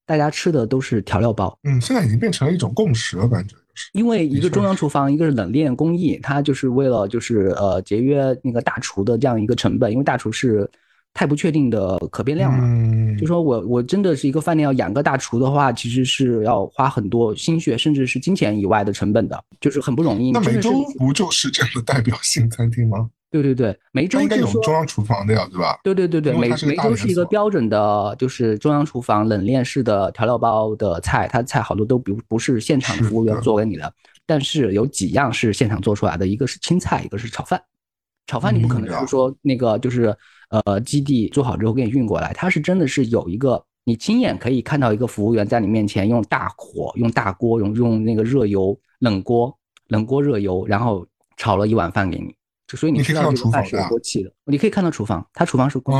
大家吃的都是调料包。嗯，现在已经变成了一种共识了，感觉就是。因为一个中央厨房，一个是冷链工艺，它就是为了就是呃节约那个大厨的这样一个成本，因为大厨是太不确定的可变量了。嗯，就说我我真的是一个饭店要养个大厨的话，其实是要花很多心血，甚至是金钱以外的成本的，就是很不容易。那梅州不就是这样的代表性餐厅吗？对对对，梅州应该有中央厨房的呀，对吧？对对对对，梅梅州是一个标准的，就是中央厨房冷链式的调料包的菜，它的菜好多都不不是现场服务员的做给你的，但是有几样是现场做出来的，一个是青菜，一个是炒饭。炒饭你不可能嗯是说那个就是呃基地做好之后给你运过来，它是真的是有一个你亲眼可以看到一个服务员在你面前用大火、用大锅、用用那个热油冷锅冷锅热油，然后炒了一碗饭给你。就所以你知道这个饭是有厨房的啊多气的，你可以看到厨房，它厨房是公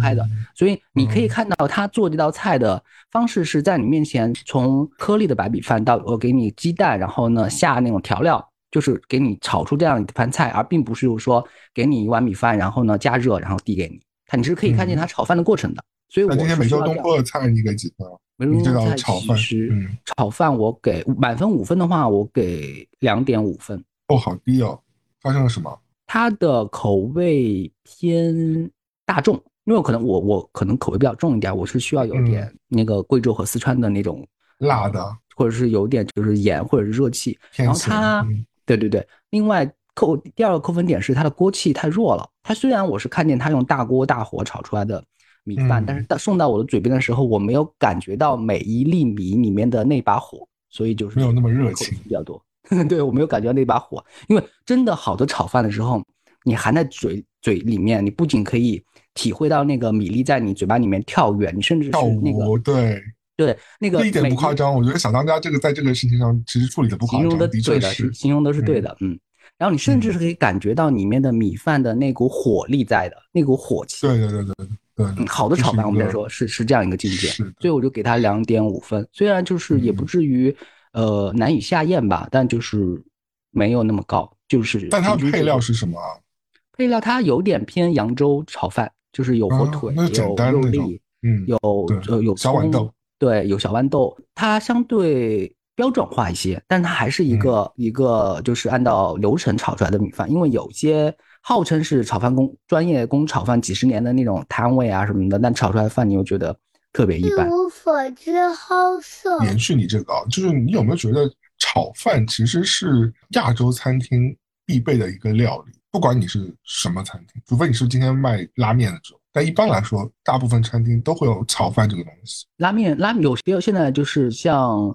开的，哦所以你可以嗯。看到他做这道菜的方式是在你面前，从颗粒的白米饭到我给你鸡蛋，然后呢下那种调料，就是给你炒出这样一盘菜，而并不是说给你一碗米饭，然后呢加热，然后递给你，他你是可以看见他炒饭的过程的。所以我今天梅州东坡的菜你给几分啊？你这东坡菜道炒饭，其实嗯，炒饭我给满分五分的话，我给两点五分。哦，好低哦，发生了什么？它的口味偏大众，因为可能我我可能口味比较重一点，我是需要有点那个贵州和四川的那种嗯辣的，或者是有点就是盐或者是热气。然。后它，嗯对对对，另外扣第二个扣分点是它的锅气太弱了。它虽然我是看见它用大锅大火炒出来的米饭，嗯但是到送到我的嘴边的时候，我没有感觉到每一粒米里面的那把火，所以就是没有那么热情比较多。对我没有感觉到那把火，因为真的好的炒饭的时候，你含在嘴嘴里面，你不仅可以体会到那个米粒在你嘴巴里面跳跃，你甚至跳是那个，对，对那个这一点每不夸张。我觉得小当家这个在这个事情上其实处理的不夸张，形容的对的，是。形容的是对的，嗯。然后你甚至嗯是可以感觉到里面的米饭的那股火力在的，那股火气。对对对对对好的炒饭我们在来说是是这样一个境界，所以我就给他两点五分。虽然就是也不嗯至于呃难以下咽吧，但就是没有那么高，就是但它配料是什么啊？配料它有点偏扬州炒饭，就是有火啊腿，有肉粒，嗯，有呃有葱小豌豆，对，有小豌豆，它相对标准化一些，但它还是一个、一个就是按照流程炒出来的米饭，因为有些号称是炒饭工专业工炒饭几十年的那种摊位啊什么的，但炒出来的饭你又觉得特别一一般。无所知好色。延续你这个啊，就是你有没有觉得炒饭其实是亚洲餐厅必备的一个料理？不管你是什么餐厅，除非你是今天卖拉面的这种，但一般来说，大部分餐厅都会有炒饭这个东西。拉面拉面有些现在就是像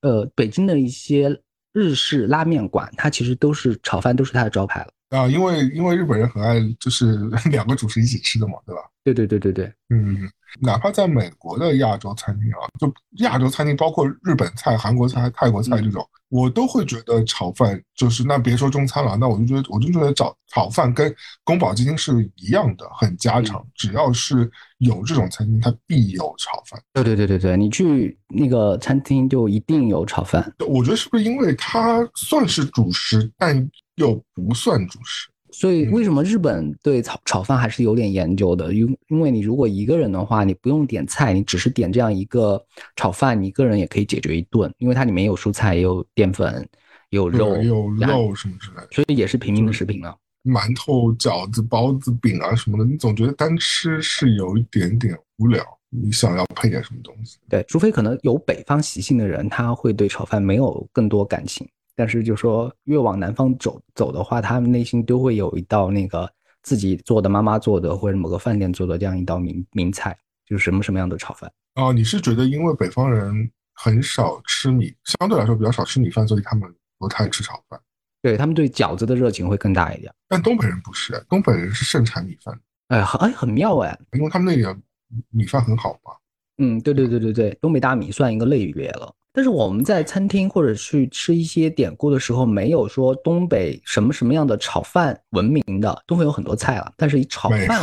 呃北京的一些日式拉面馆，它其实都是炒饭都是它的招牌了。啊，因为因为日本人很爱就是 两个主食一起吃的嘛，对吧？对对对对对，嗯，哪怕在美国的亚洲餐厅啊，就亚洲餐厅，包括日本菜、韩国菜、泰国菜这种，我都会觉得炒饭就是那别说中餐了，那我就觉得我就觉得炒炒饭跟宫保鸡丁是一样的，很家常。只要是有这种餐厅，它必有炒饭。对对对对对，你去那个餐厅就一定有炒饭。我觉得是不是因为它算是主食，但又不算主食？所以嗯为什么日本对炒炒饭还是有点研究的？因因为你如果一个人的话，你不用点菜，你只是点这样一个炒饭，你一个人也可以解决一顿，因为它里面有蔬菜，也有淀粉，也有肉，对有肉什么之类的。所以也是平民的食品了。馒头、饺子、包子、饼啊什么的，你总觉得单吃是有一点点无聊，你想要配点什么东西。对，除非可能有北方习性的人，他会对炒饭没有更多感情。但是就说越往南方走走的话，他们内心都会有一道那个自己做的、妈妈做的或者某个饭店做的这样一道名名菜，就是什么什么样的炒饭。哦，你是觉得因为北方人很少吃米，相对来说比较少吃米饭，所以他们不太吃炒饭。对他们对饺子的热情会更大一点。但东北人不是，东北人是盛产米饭，哎，很哎很妙哎。因为他们那里米饭很好嘛。嗯，对对对对对，东北大米算一个类别了。但是我们在餐厅或者去吃一些典故的时候，没有说东北什么什么样的炒饭闻名的。东北有很多菜了，但是以炒饭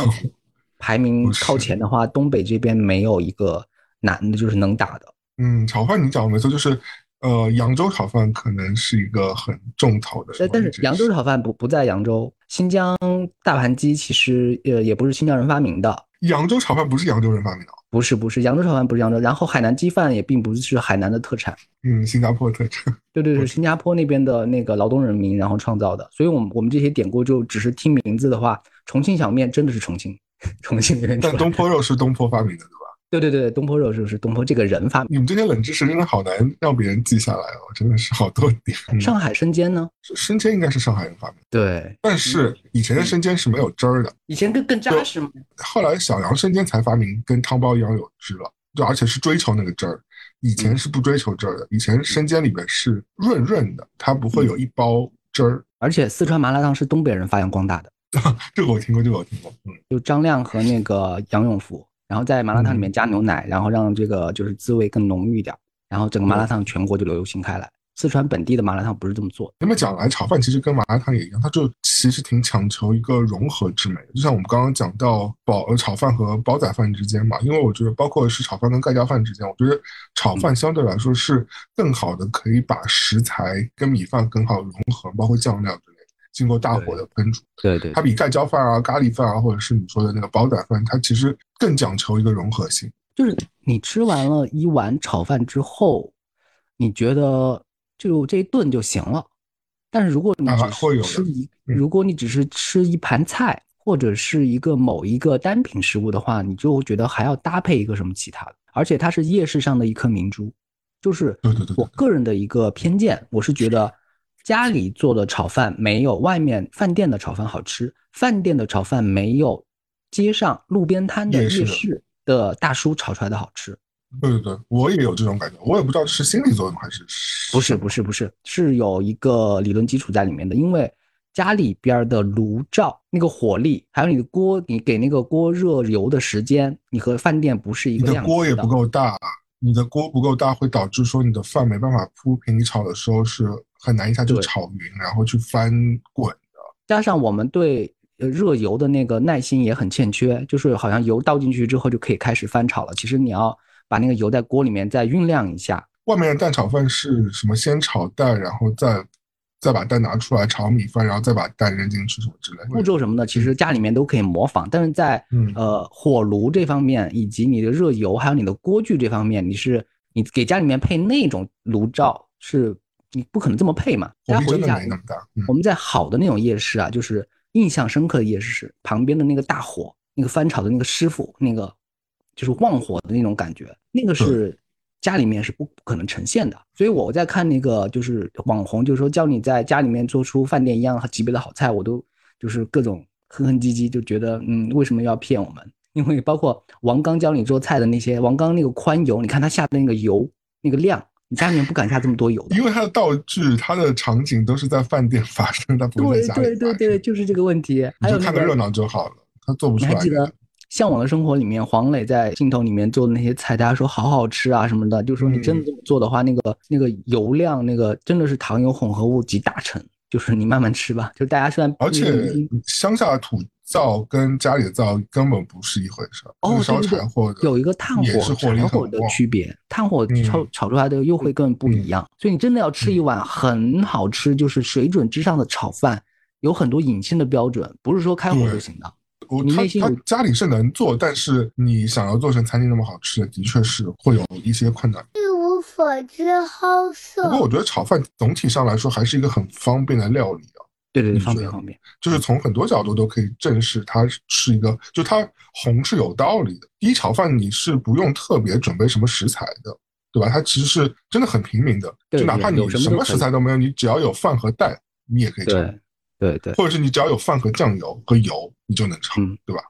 排名靠前的话，东北这边没有一个难的，就是能打的。嗯，炒饭你讲的没错，就是呃，扬州炒饭可能是一个很重头的。但是扬州炒饭不不在扬州，新疆大盘鸡其实呃也不是新疆人发明的。扬州炒饭不是扬州人发明的。不是不是，扬州炒饭不是扬州，然后海南鸡饭也并不是海南的特产，嗯，新加坡特产，对对对，新加坡那边的那个劳动人民然后创造的，所以，我们我们这些典故就只是听名字的话，重庆小面真的是重庆，重庆那边，但东坡肉是东坡发明的，对吧？对对对，东坡肉就是东坡这个人发明。你们这些冷知识真的好难让别人记下来哦，真的是好多点。上海生煎呢？生煎应该是上海人发明。对，但是以前的生煎是没有汁儿的，以前更更扎实吗？后来小杨生煎才发明跟汤包一样有汁了。就而且是追求那个汁儿，以前是不追求汁儿的。以前生煎里边是润润的，它不会有一包汁儿。而且四川麻辣烫是东北人发扬光大的，这个我听过，这个我听过。嗯，就张亮和那个杨永福，然后在麻辣烫里面加牛奶，然后让这个就是滋味更浓郁一点，然后整个麻辣烫全国就流行开来。四川本地的麻辣烫不是这么做。那么讲来，炒饭其实跟麻辣烫也一样，它就其实挺强求一个融合之美。就像我们刚刚讲到煲呃炒饭和煲仔饭之间嘛，因为我觉得包括是炒饭跟盖浇饭之间，我觉得炒饭相对来说是更好的可以把食材跟米饭更好融合，包括酱料经过大火的烹煮。对对。它比盖浇饭啊、咖喱饭啊，或者是你说的那个煲仔饭，它其实更讲求一个融合性。就是你吃完了一碗炒饭之后，你觉得？就这一顿就行了，但是如果你只是吃一，如果你只是吃一盘菜或者是一个某一个单品食物的话，你就觉得还要搭配一个什么其他的，而且它是夜市上的一颗明珠，就是我个人的一个偏见，我是觉得家里做的炒饭没有外面饭店的炒饭好吃，饭店的炒饭没有街上路边摊的夜市的大叔炒出来的好吃。对对对，我也有这种感觉，我也不知道是心理作用还是不是不是不是是有一个理论基础在里面的，因为家里边的炉灶那个火力，还有你的锅，你给那个锅热油的时间，你和饭店不是一个量。你的锅也不够大，你的锅不够大会导致说你的饭没办法铺平，你炒的时候是很难一下就炒匀，然后去翻滚的。加上我们对热油的那个耐心也很欠缺，就是好像油倒进去之后就可以开始翻炒了，其实你要。把那个油在锅里面再酝酿一下。外面的蛋炒饭是什么？先炒蛋，然后再再把蛋拿出来炒米饭，然后再把蛋扔进去什么之类的。步骤什么的，其实家里面都可以模仿。但是在呃火炉这方面，以及你的热油，还有你的锅具这方面，你是你给家里面配那种炉灶，是你不可能这么配嘛？火力真的没那么大。我们在好的那种夜市啊，就是印象深刻的夜市，旁边的那个大火，那个翻炒的那个师傅，那个。就是旺火的那种感觉，那个是家里面是不可能呈现的。所以我在看那个就是网红，就是说教你在家里面做出饭店一样级别的好菜，我都就是各种哼哼唧唧，就觉得嗯，为什么要骗我们？因为包括王刚教你做菜的那些，王刚那个宽油，你看他下的那个油那个量，你家里面不敢下这么多油。因为他的道具、他的场景都是在饭店发生，他不会在家里。对对对对，就是这个问题。你就看个热闹就好了，他做不出来。向往的生活里面，黄磊在镜头里面做的那些菜，大家说好好吃啊什么的，就说你真的这么做的话，那个那个油量，那个真的是糖油混合物集大成。就是你慢慢吃吧，就大家虽然而且乡下的土灶跟家里的灶根本不是一回事儿。哦，烧柴火有一个炭火柴火的区别，炭火炒炒出来的又会更不一样。所以你真的要吃一碗很好吃，就是水准之上的炒饭，有很多隐性的标准，不是说开火就行的。我他他家里是能做，但是你想要做成餐厅那么好吃的，的确是会有一些困难。一无所知，好色。不过我觉得炒饭总体上来说还是一个很方便的料理啊。对对对，方便方便。就是从很多角度都可以证实它是一个，就它红是有道理的。第一炒饭你是不用特别准备什么食材的，对吧？它其实是真的很平民的，就哪怕你什么食材都没有，你只要有饭和蛋，你也可以炒。对对，或者是你只要有饭和酱油和油，你就能炒，对吧？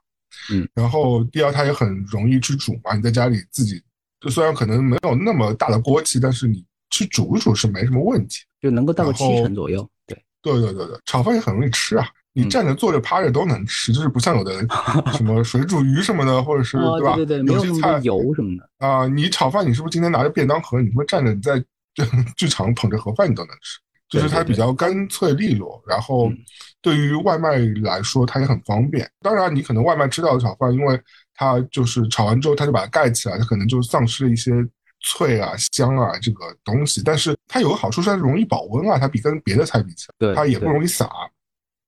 嗯，然后第二，它也很容易去煮嘛。你在家里自己，就虽然可能没有那么大的锅气，但是你去煮一煮是没什么问题，就能够到个七成左右。对，对对对对，炒饭也很容易吃啊。你站着、坐着、趴着都能吃，就是不像有的 什么水煮鱼什么的，或者是哦，对吧？对对对，没有有些菜油什么的。啊、你炒饭，你是不是今天拿着便当盒，你他妈站着你在剧场捧着盒饭你都能吃？就是它比较干脆利落，然后嗯对于外卖来说，它也很方便。当然，你可能外卖吃到的炒饭，因为它就是炒完之后，它就把它盖起来，它可能就丧失了一些脆啊、香啊这个东西。但是它有个好处是它容易保温啊，它比跟别的菜比起来，对它也不容易洒，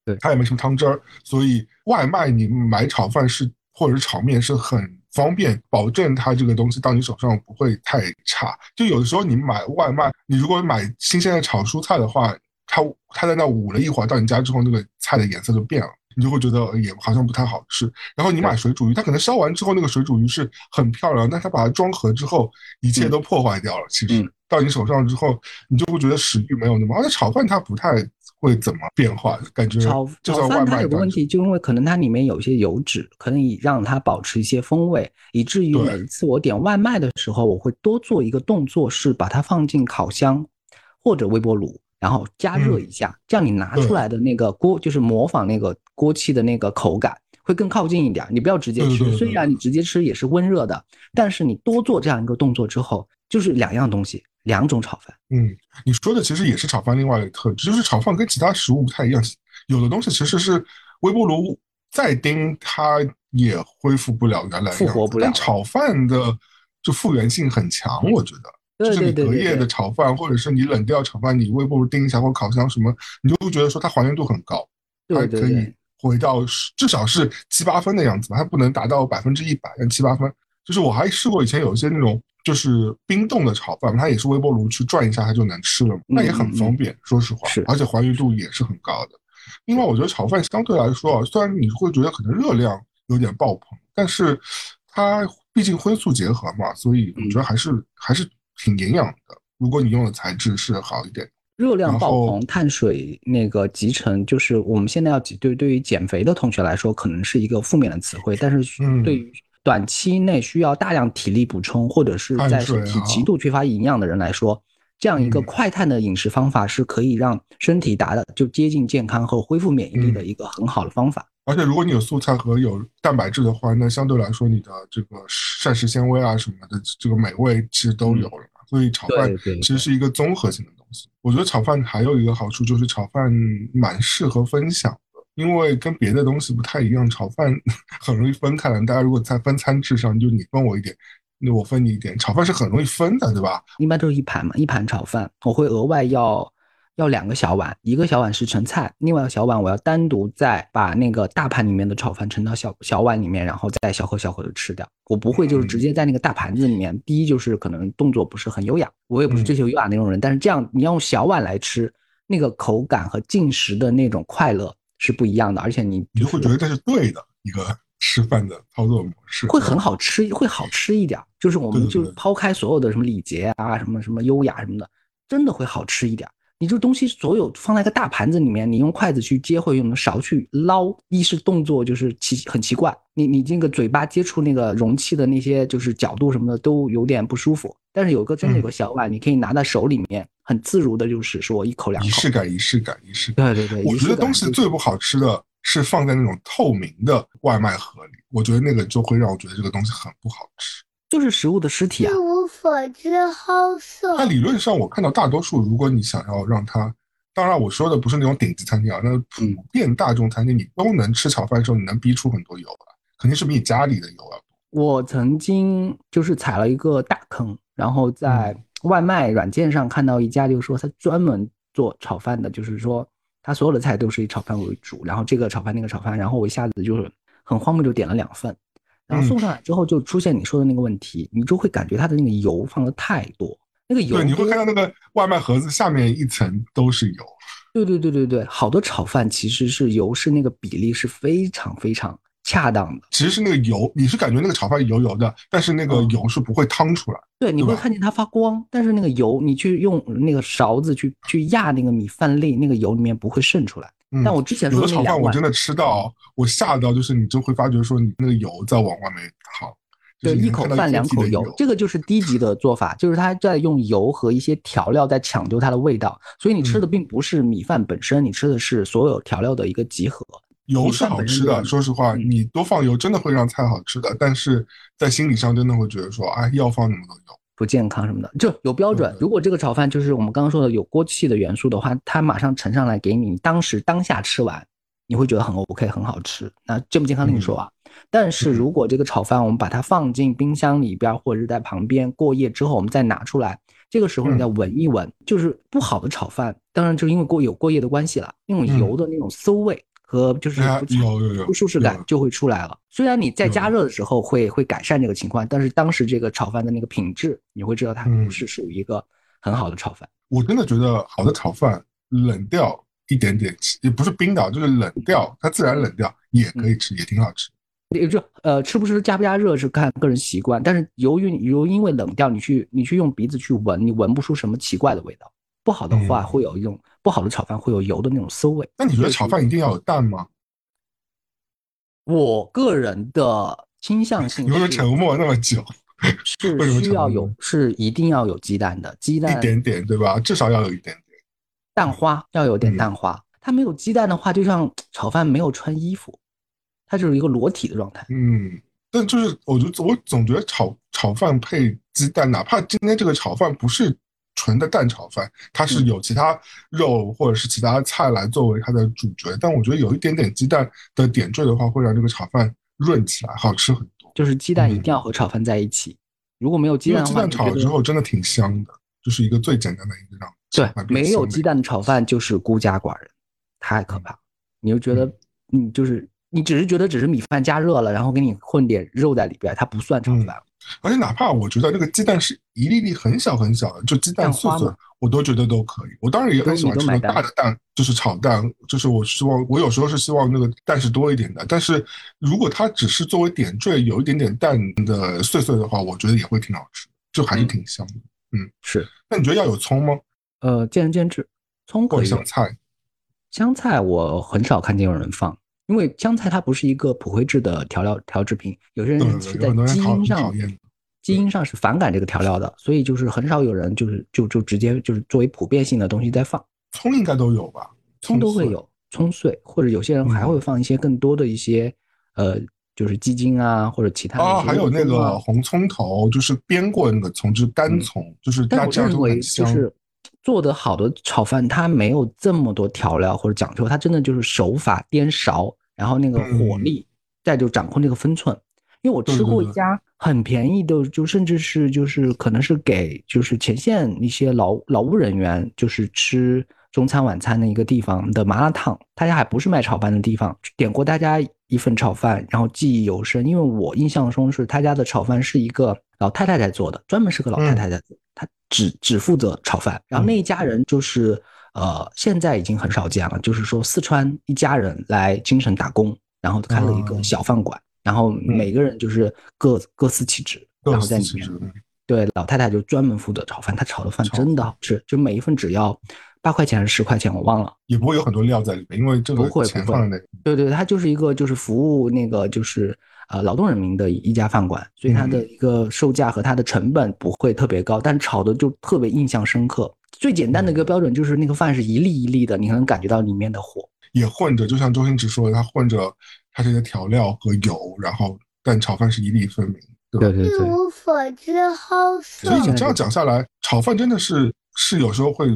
对它也没什么汤汁儿，所以外卖你买炒饭是或者是炒面是很方便，保证它这个东西到你手上不会太差。就有的时候你买外卖，你如果买新鲜的炒蔬菜的话，它它在那捂了一会儿，到你家之后那个菜的颜色就变了。你就会觉得呃也好像不太好吃，然后你买水煮鱼，它可能烧完之后那个水煮鱼是很漂亮，但它把它装盒之后，一切都破坏掉了。其实嗯。到你手上之后，你就会觉得食欲没有那么，而且炒饭它不太会怎么变化，感觉炒炒饭它有个问题，就因为可能它里面有一些油脂，可以让它保持一些风味，以至于每一次我点外卖的时候，我会多做一个动作，是把它放进烤箱或者微波炉，然后加热一下，这样你拿出来的那个锅就是模仿那个锅气的那个口感。会更靠近一点，你不要直接吃。虽然你直接吃也是温热的，但是你多做这样一个动作之后，就是两样东西，两种炒饭。嗯，你说的其实也是炒饭另外的特质，就是炒饭跟其他食物不太一样，有的东西其实是微波炉再叮它也恢复不了原来复活不了但炒饭的就复原性很强，我觉得。对就是你隔夜的炒饭，或者是你冷掉炒饭，你微波炉叮一下或烤箱什么，你就会觉得说它还原度很高，对可以回到至少是七八分的样子吧，它不能达到百分之一百，但七八分。就是我还试过以前有一些那种就是冰冻的炒饭，它也是微波炉去转一下它就能吃了嘛，那也很方便，说实话，是而且还原度也是很高的。另外，我觉得炒饭相对来说啊，虽然你会觉得可能热量有点爆棚，但是它毕竟荤素结合嘛，所以我觉得还是、还是挺营养的。如果你用的材质是好一点，热量爆棚、碳水那个集成，就是我们现在要对对于减肥的同学来说，可能是一个负面的词汇，但是对于短期内需要大量体力补充，或者是在身体极度缺乏营养的人来说，这样一个嗯快碳的饮食方法是可以让身体达到就接近健康和恢复免疫力的嗯一个很好的方法。而且如果你有素菜和有蛋白质的话，那相对来说你的这个膳食纤维啊什么的，这个美味其实都有了嘛。所以炒饭其实是一个综合性的东西。我觉得炒饭还有一个好处就是炒饭蛮适合分享的，因为跟别的东西不太一样，炒饭 很容易分开来。大家如果在分餐制上，就你分我一点，那我分你一点，炒饭是很容易分的，对吧？一般都是一盘嘛，一盘炒饭，我会额外要要两个小碗，一个小碗是盛菜，另外一个小碗我要单独再把那个大盘里面的炒饭盛到小小碗里面，然后再小口小口的吃掉。我不会就是直接在那个大盘子里面，第一就是可能动作不是很优雅，我也不是追求优雅那种人，但是这样你要用小碗来吃，那个口感和进食的那种快乐是不一样的，而且你你会觉得这是对的一个 吃饭的操作模式，会很好吃，会好吃一点儿。就是我们就抛开所有的什么礼节啊，什么什么优雅什么的，真的会好吃一点儿。你这东西所有放在一个大盘子里面，你用筷子去接或者用勺去捞，一是动作就是奇很奇怪，你你这个嘴巴接触那个容器的那些就是角度什么的都有点不舒服。但是有个真的有个小碗，你可以拿在手里面，很自如的，就是说一口两口。仪式感，仪式感，仪式感。对对对，我觉得东西最不好吃的是放在那种透明的外卖盒里，我觉得那个就会让我觉得这个东西很不好吃。就是食物的尸体啊一。无所知，好色。它理论上我看到大多数，如果你想要让它，当然我说的不是那种顶级餐厅啊，那普遍大众餐厅你都能吃炒饭的时候，你能逼出很多油来，肯定是比你家里的油要多。我曾经就是踩了一个大坑，然后在嗯外卖软件上看到一家，就是说他专门做炒饭的，就是说他所有的菜都是以炒饭为主，然后这个炒饭那个炒饭，然后我一下子就是很荒谬就点了两份，然后嗯送上来之后就出现你说的那个问题，你就会感觉它的那个油放的太多，那个油对，你会看到那个外卖盒子下面一层都是油。对对对对对，好多炒饭其实是油是那个比例是非常非常恰当的。其实是那个油，你是感觉那个炒饭油油的，但是那个嗯油是不会汤出来。对，你会看见它发光，但是那个油，你去用那个勺子去去压那个米饭粒，那个油里面不会渗出来。嗯，但我之前有的炒说的那两碗饭我真的吃到，我吓到，就是你就会发觉说你那个油在往外面淌，对，一口饭两口油，这个就是低级的做法，就是他在用油和一些调料在抢救它的味道，所以你吃的并不是米饭本身，你吃的是所有调料的一个集合。油是好吃的，说实话，你多放油真的会让菜好吃的，但是在心理上真的会觉得说，哎，要放那么多油，不健康什么的，就有标准。如果这个炒饭就是我们刚刚说的有锅气的元素的话，它马上盛上来给你，当时当下吃完，你会觉得很 OK，很好吃。那健不健康另说啊。但是如果这个炒饭我们把它放进冰箱里边，或者是在旁边过夜之后，我们再拿出来，这个时候你再闻一闻，就是不好的炒饭，当然就因为过有过夜的关系了，那种油的那种馊味。和就是不舒适感就会出来了。虽然你在加热的时候会会改善这个情况，但是当时这个炒饭的那个品质，你会知道它不是属于一个很好的炒饭。我真的觉得好的炒饭冷掉一点点，也不是冰的，就是冷掉，它自然冷掉也可以吃，也挺好吃。也就呃，吃不吃加不加热是看个人习惯，但是由于由因为冷掉，你去你去用鼻子去闻，你闻不出什么奇怪的味道。不好的话会有一种不好的炒饭会有油的那种馊味。那你觉得炒饭一定要有蛋吗？我个人的倾向性，有点沉默那么久，是需要有，是一定要有鸡蛋的，鸡蛋一点点对吧？至少要有一点点蛋花，要有点蛋花。它没有鸡蛋的话，就像 炒饭没有穿衣服，它就是一个裸体的状态。嗯，但就是我觉得我总觉得炒炒饭配鸡蛋，哪怕今天这个炒饭不是。纯的蛋炒饭，它是有其他肉或者是其他菜来作为它的主角，但我觉得有一点点鸡蛋的点缀的话，会让这个炒饭润起来，好吃很多。就是鸡蛋一定要和炒饭在一起，如果没有鸡蛋，鸡蛋炒了之后真的挺香的，就是一个最简单的一个让对，没有鸡蛋的炒饭就是孤家寡人，太可怕。你就觉得，你，就是你只是觉得只是米饭加热了，然后给你混点肉在里边，它不算炒饭。而且哪怕我觉得那个鸡蛋是一粒粒很小很小的，就鸡蛋碎碎，我都觉得都可以。我当然也很喜欢吃那大的蛋，就是炒蛋，就是我希望我有时候是希望那个蛋是多一点的。但是如果它只是作为点缀，有一点点蛋的碎碎的话，我觉得也会挺好吃，就还是挺香的。嗯，是。那你觉得要有葱吗？呃，见仁见智。葱可以。香菜，香菜我很少看见有人放。因为香菜它不是一个普惠制的调料调制品，有些人是在基因上基因上是反感这个调料的，所以就是很少有人就是就就直接就是作为普遍性的东西在放。葱应该都有吧？葱都会有，葱碎或者有些人还会放一些更多的一些呃就是鸡精啊或者其他。啊，还有那个红葱头，就是煸过那个葱，就是干葱，就是但我认为就是。做的好的炒饭，它没有这么多调料或者讲究，它真的就是手法颠勺，然后那个火力，再就掌控这个分寸。因为我吃过一家很便宜的，就甚至是就是可能是给就是前线一些劳劳务人员就是吃中餐晚餐的一个地方的麻辣烫，他家还不是卖炒饭的地方，点过大家一份炒饭，然后记忆犹深，因为我印象中是他家的炒饭是一个老太太在做的，专门是个老太太在做。他只只负责炒饭，然后那一家人就是呃，现在已经很少见了。就是说，四川一家人来京城打工，然后开了一个小饭馆，然后每个人就是各各司其职，然后在里面。对，老太太就专门负责炒饭，她炒的饭真的好吃，就每一份只要八块钱还是十块钱，我忘了。也不会有很多料在里面，因为这个钱放在那。对对，它就是一个就是服务那个就是。呃，劳动人民的一家饭馆，所以它的一个售价和它的成本不会特别高，但炒的就特别印象深刻。最简单的一个标准就是那个饭是一粒一粒的，你能感觉到里面的火，也混着，就像周星驰说的，他混着他这些调料和油，然后但炒饭是一粒分明，对对对。一无所知好色。所以你这样讲下来，炒饭真的是是有时候会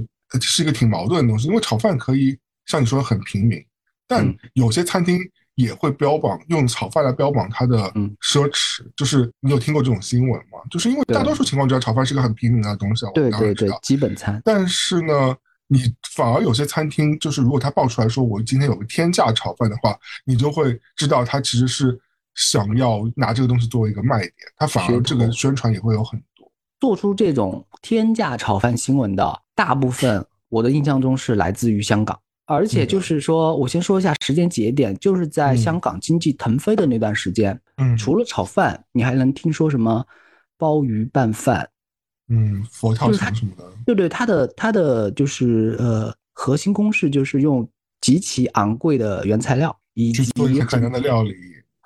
是一个挺矛盾的东西，因为炒饭可以像你说的很平民，但有些餐厅。也会标榜用炒饭来标榜它的奢侈，就是你有听过这种新闻吗？就是因为大多数情况，之下，炒饭是个很平民的东西，对对对，基本餐。但是呢，你反而有些餐厅，就是如果他爆出来说我今天有个天价炒饭的话，你就会知道他其实是想要拿这个东西作为一个卖点，他反而这个宣传也会有很多。做出这种天价炒饭新闻的大部分，我的印象中是来自于香港。而且就是说，我先说一下时间节点，就是在香港经济腾飞的那段时间，嗯，除了炒饭，你还能听说什么鲍鱼拌饭，嗯，佛跳墙什么的。对对，它的它的就是呃核心公式就是用极其昂贵的原材料以及很简单的料理，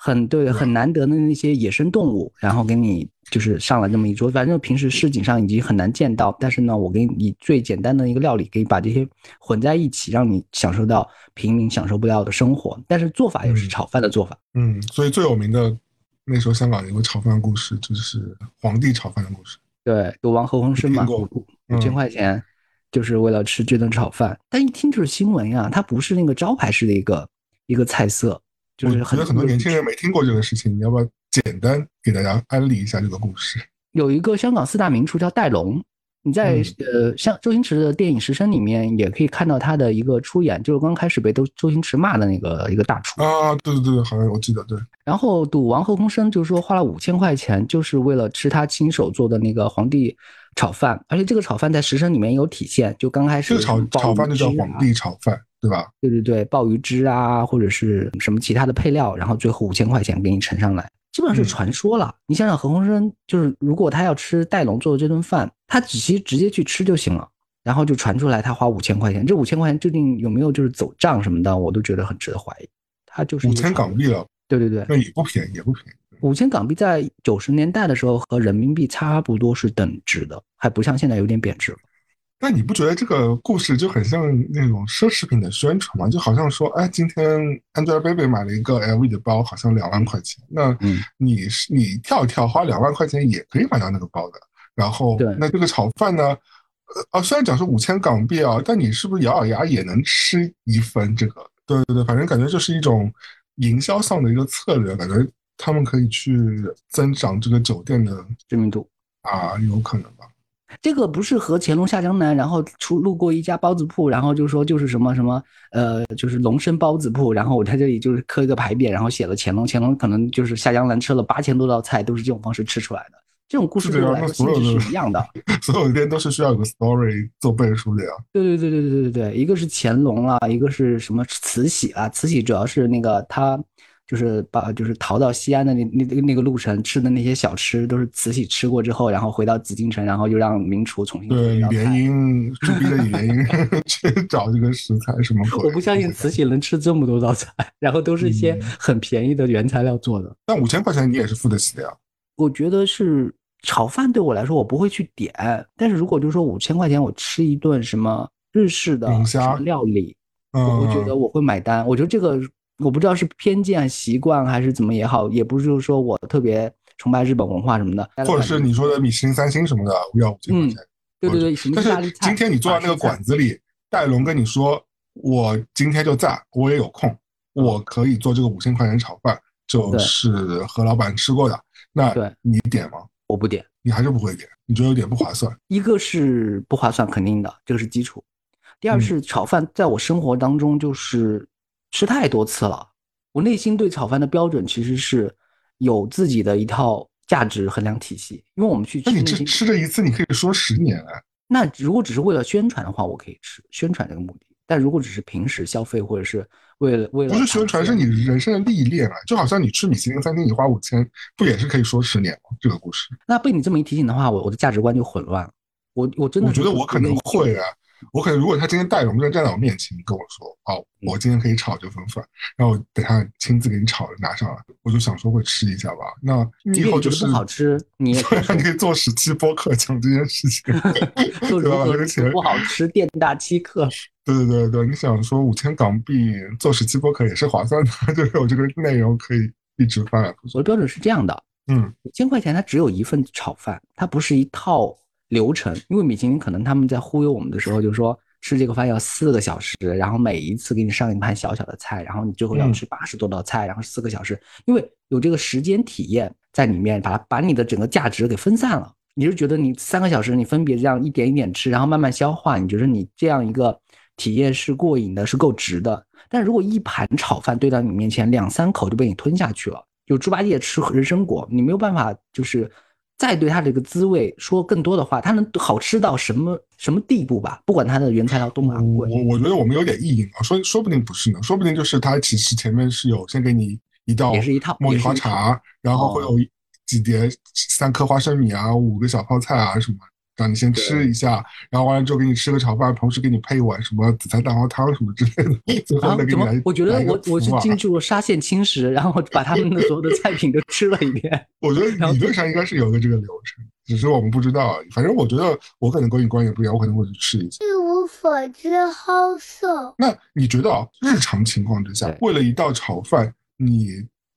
很对，很难得的那些野生动物，然后给你就是上了这么一桌，反正平时市井上已经很难见到，但是呢，我给你以最简单的一个料理，给你把这些混在一起，让你享受到平民享受不了的生活，但是做法又是嗯。炒饭的做法。嗯，所以最有名的那时候香港有个炒饭故事，就是皇帝炒饭的故事。对，赌王何鸿燊嘛，五五千嗯块钱就是为了吃这顿炒饭，但一听就是新闻呀，它不是那个招牌式的一个一个菜色，就是我觉得很多年轻人没听过这个事情，你要不要简单给大家安利一下这个故事？有一个香港四大名厨叫戴龙，你在、嗯呃像周星驰的电影《食神》里面也可以看到他的一个出演，就是刚开始被周周星驰骂的那个一个大厨。啊，对对对，好像我记得，对，然后赌王何鸿燊就是说花了五千块钱，就是为了吃他亲手做的那个皇帝炒饭，而且这个炒饭在《食神》里面有体现，就刚开始这个炒炒饭就叫皇帝炒饭，对吧？对对对，鲍鱼汁啊，或者是什么其他的配料，然后最后五千块钱给你盛上来，基本上是嗯传说了。你想想何鸿燊，就是如果他要吃戴龙做的这顿饭，他只其实直接去吃就行了，然后就传出来他花五千块钱，这五千块钱究竟有没有就是走账什么的，我都觉得很值得怀疑。他就是五千港币，了，对对对，那也不便宜，也不便宜。五千港币在九十年代的时候和人民币差不多是等值的，还不像现在有点贬值了。但你不觉得这个故事就很像那种奢侈品的宣传吗？就好像说，哎，今天 Angelababy 买了一个 LV 的包，好像两万块钱。那嗯你是你跳一跳花两万块钱也可以买到那个包的。然后对，那这个炒饭呢？呃啊，虽然讲是五千港币啊，但你是不是咬咬牙也能吃一份这个？对对对，反正感觉就是一种营销上的一个策略，感觉他们可以去增长这个酒店的知名度。啊，有可能吧？这个不是和乾隆下江南，然后出路过一家包子铺，然后就说就是什么什么呃，就是龙生包子铺，然后我在这里就是刻一个牌匾，然后写了乾隆，乾隆可能就是下江南吃了八千多道菜，都是这种方式吃出来的。这种故事对我来说性那所有的质是一样的。所有的店都是需要有个 story 做背书的呀。对对对对对对对，一个是乾隆啊，一个是什么慈禧啊？慈禧主要是那个他就是把就是逃到西安的那那那个路程吃的那些小吃，都是慈禧吃过之后，然后回到紫禁城，然后又让名厨重新做一道菜。英驻逼的李莲英去找这个食材什么鬼？我不相信慈禧能吃这么多道菜，然后都是一些嗯很便宜的原材料做的。但五千块钱你也是付得起的呀。我觉得是炒饭对我来说我不会去点，但是如果就是说五千块钱我吃一顿什么日式的料理，嗯，我会觉得我会买单。我觉得这个我不知道是偏见、习惯还是怎么也好，也不是就是说我特别崇拜日本文化什么的，或者是你说的米其林三星什么的，我要五千块钱。对对对，什么但。是今天你坐在那个馆子里，戴龙跟你说，我今天就在，我也有空，我可以做这个五千块钱炒饭，就是和老板吃过的。那你点吗？我不点，你还是不会点，你觉得有点不划算。一个是不划算，肯定的，这个是基础。第二嗯是炒饭，在我生活当中就是吃太多次了，我内心对炒饭的标准其实是有自己的一套价值衡量体系。因为我们去吃那你这吃这一次，你可以说十年哎。那如果只是为了宣传的话，我可以吃，宣传这个目的。但如果只是平时消费，或者是为了为了不是宣传，是你人生的历练啊！就好像你吃米其林餐厅，你花五千，不也是可以说十年吗？这个故事，那被你这么一提醒的话，我我的价值观就混乱了。我我真的我觉得我可能会啊。我可能如果他今天带龙正站在我面前，你跟我说，哦，嗯我今天可以炒这份饭，然后等他亲自给你炒了拿上来，我就想说会吃一下吧。那你以后就是不好吃，你也可以说你可以做十期播客讲这件事情，对如何这个钱，不好吃，店大欺客。对 对对对，你想说五千港币做十期播客也是划算的，就是有这个内容可以一直发展。我的标准是这样的，嗯，五千块钱它只有一份炒饭，它不是一套流程。因为米其林可能他们在忽悠我们的时候，就说吃这个饭要四个小时，然后每一次给你上一盘小小的菜，然后你最后要嗯吃八十多道菜，然后四个小时，因为有这个时间体验在里面，把它把你的整个价值给分散了。你是觉得你三个小时你分别这样一点一点吃，然后慢慢消化，你觉得你这样一个体验是过瘾的，是够值的。但如果一盘炒饭堆到你面前，两三口就被你吞下去了，就猪八戒吃人参果，你没有办法就是再对它这个滋味说更多的话，它能好吃到什么什么地步吧？不管它的原材料多么昂贵，我我觉得我们有点意淫啊，说说不定不是呢，说不定就是它其实前面是有先给你一道也是一套茉莉花茶，然后会有几碟三颗花生米啊，五个小泡菜啊什么，让你先吃一下，然后完了之后给你吃个炒饭，同时给你配一碗什么紫菜蛋花汤什么之类的，最后啊再，给你来。？怎么我觉得我我是进驻了沙县轻食，然后把他们的所有的菜品都吃了一遍。我觉得 理论上应该是有个这个流程，只是我们不知道而已。反正我觉得我可能跟你观点不一样，我可能会去吃一下。一无所知，好色。那你觉得啊，日常情况之下对，为了一道炒饭，你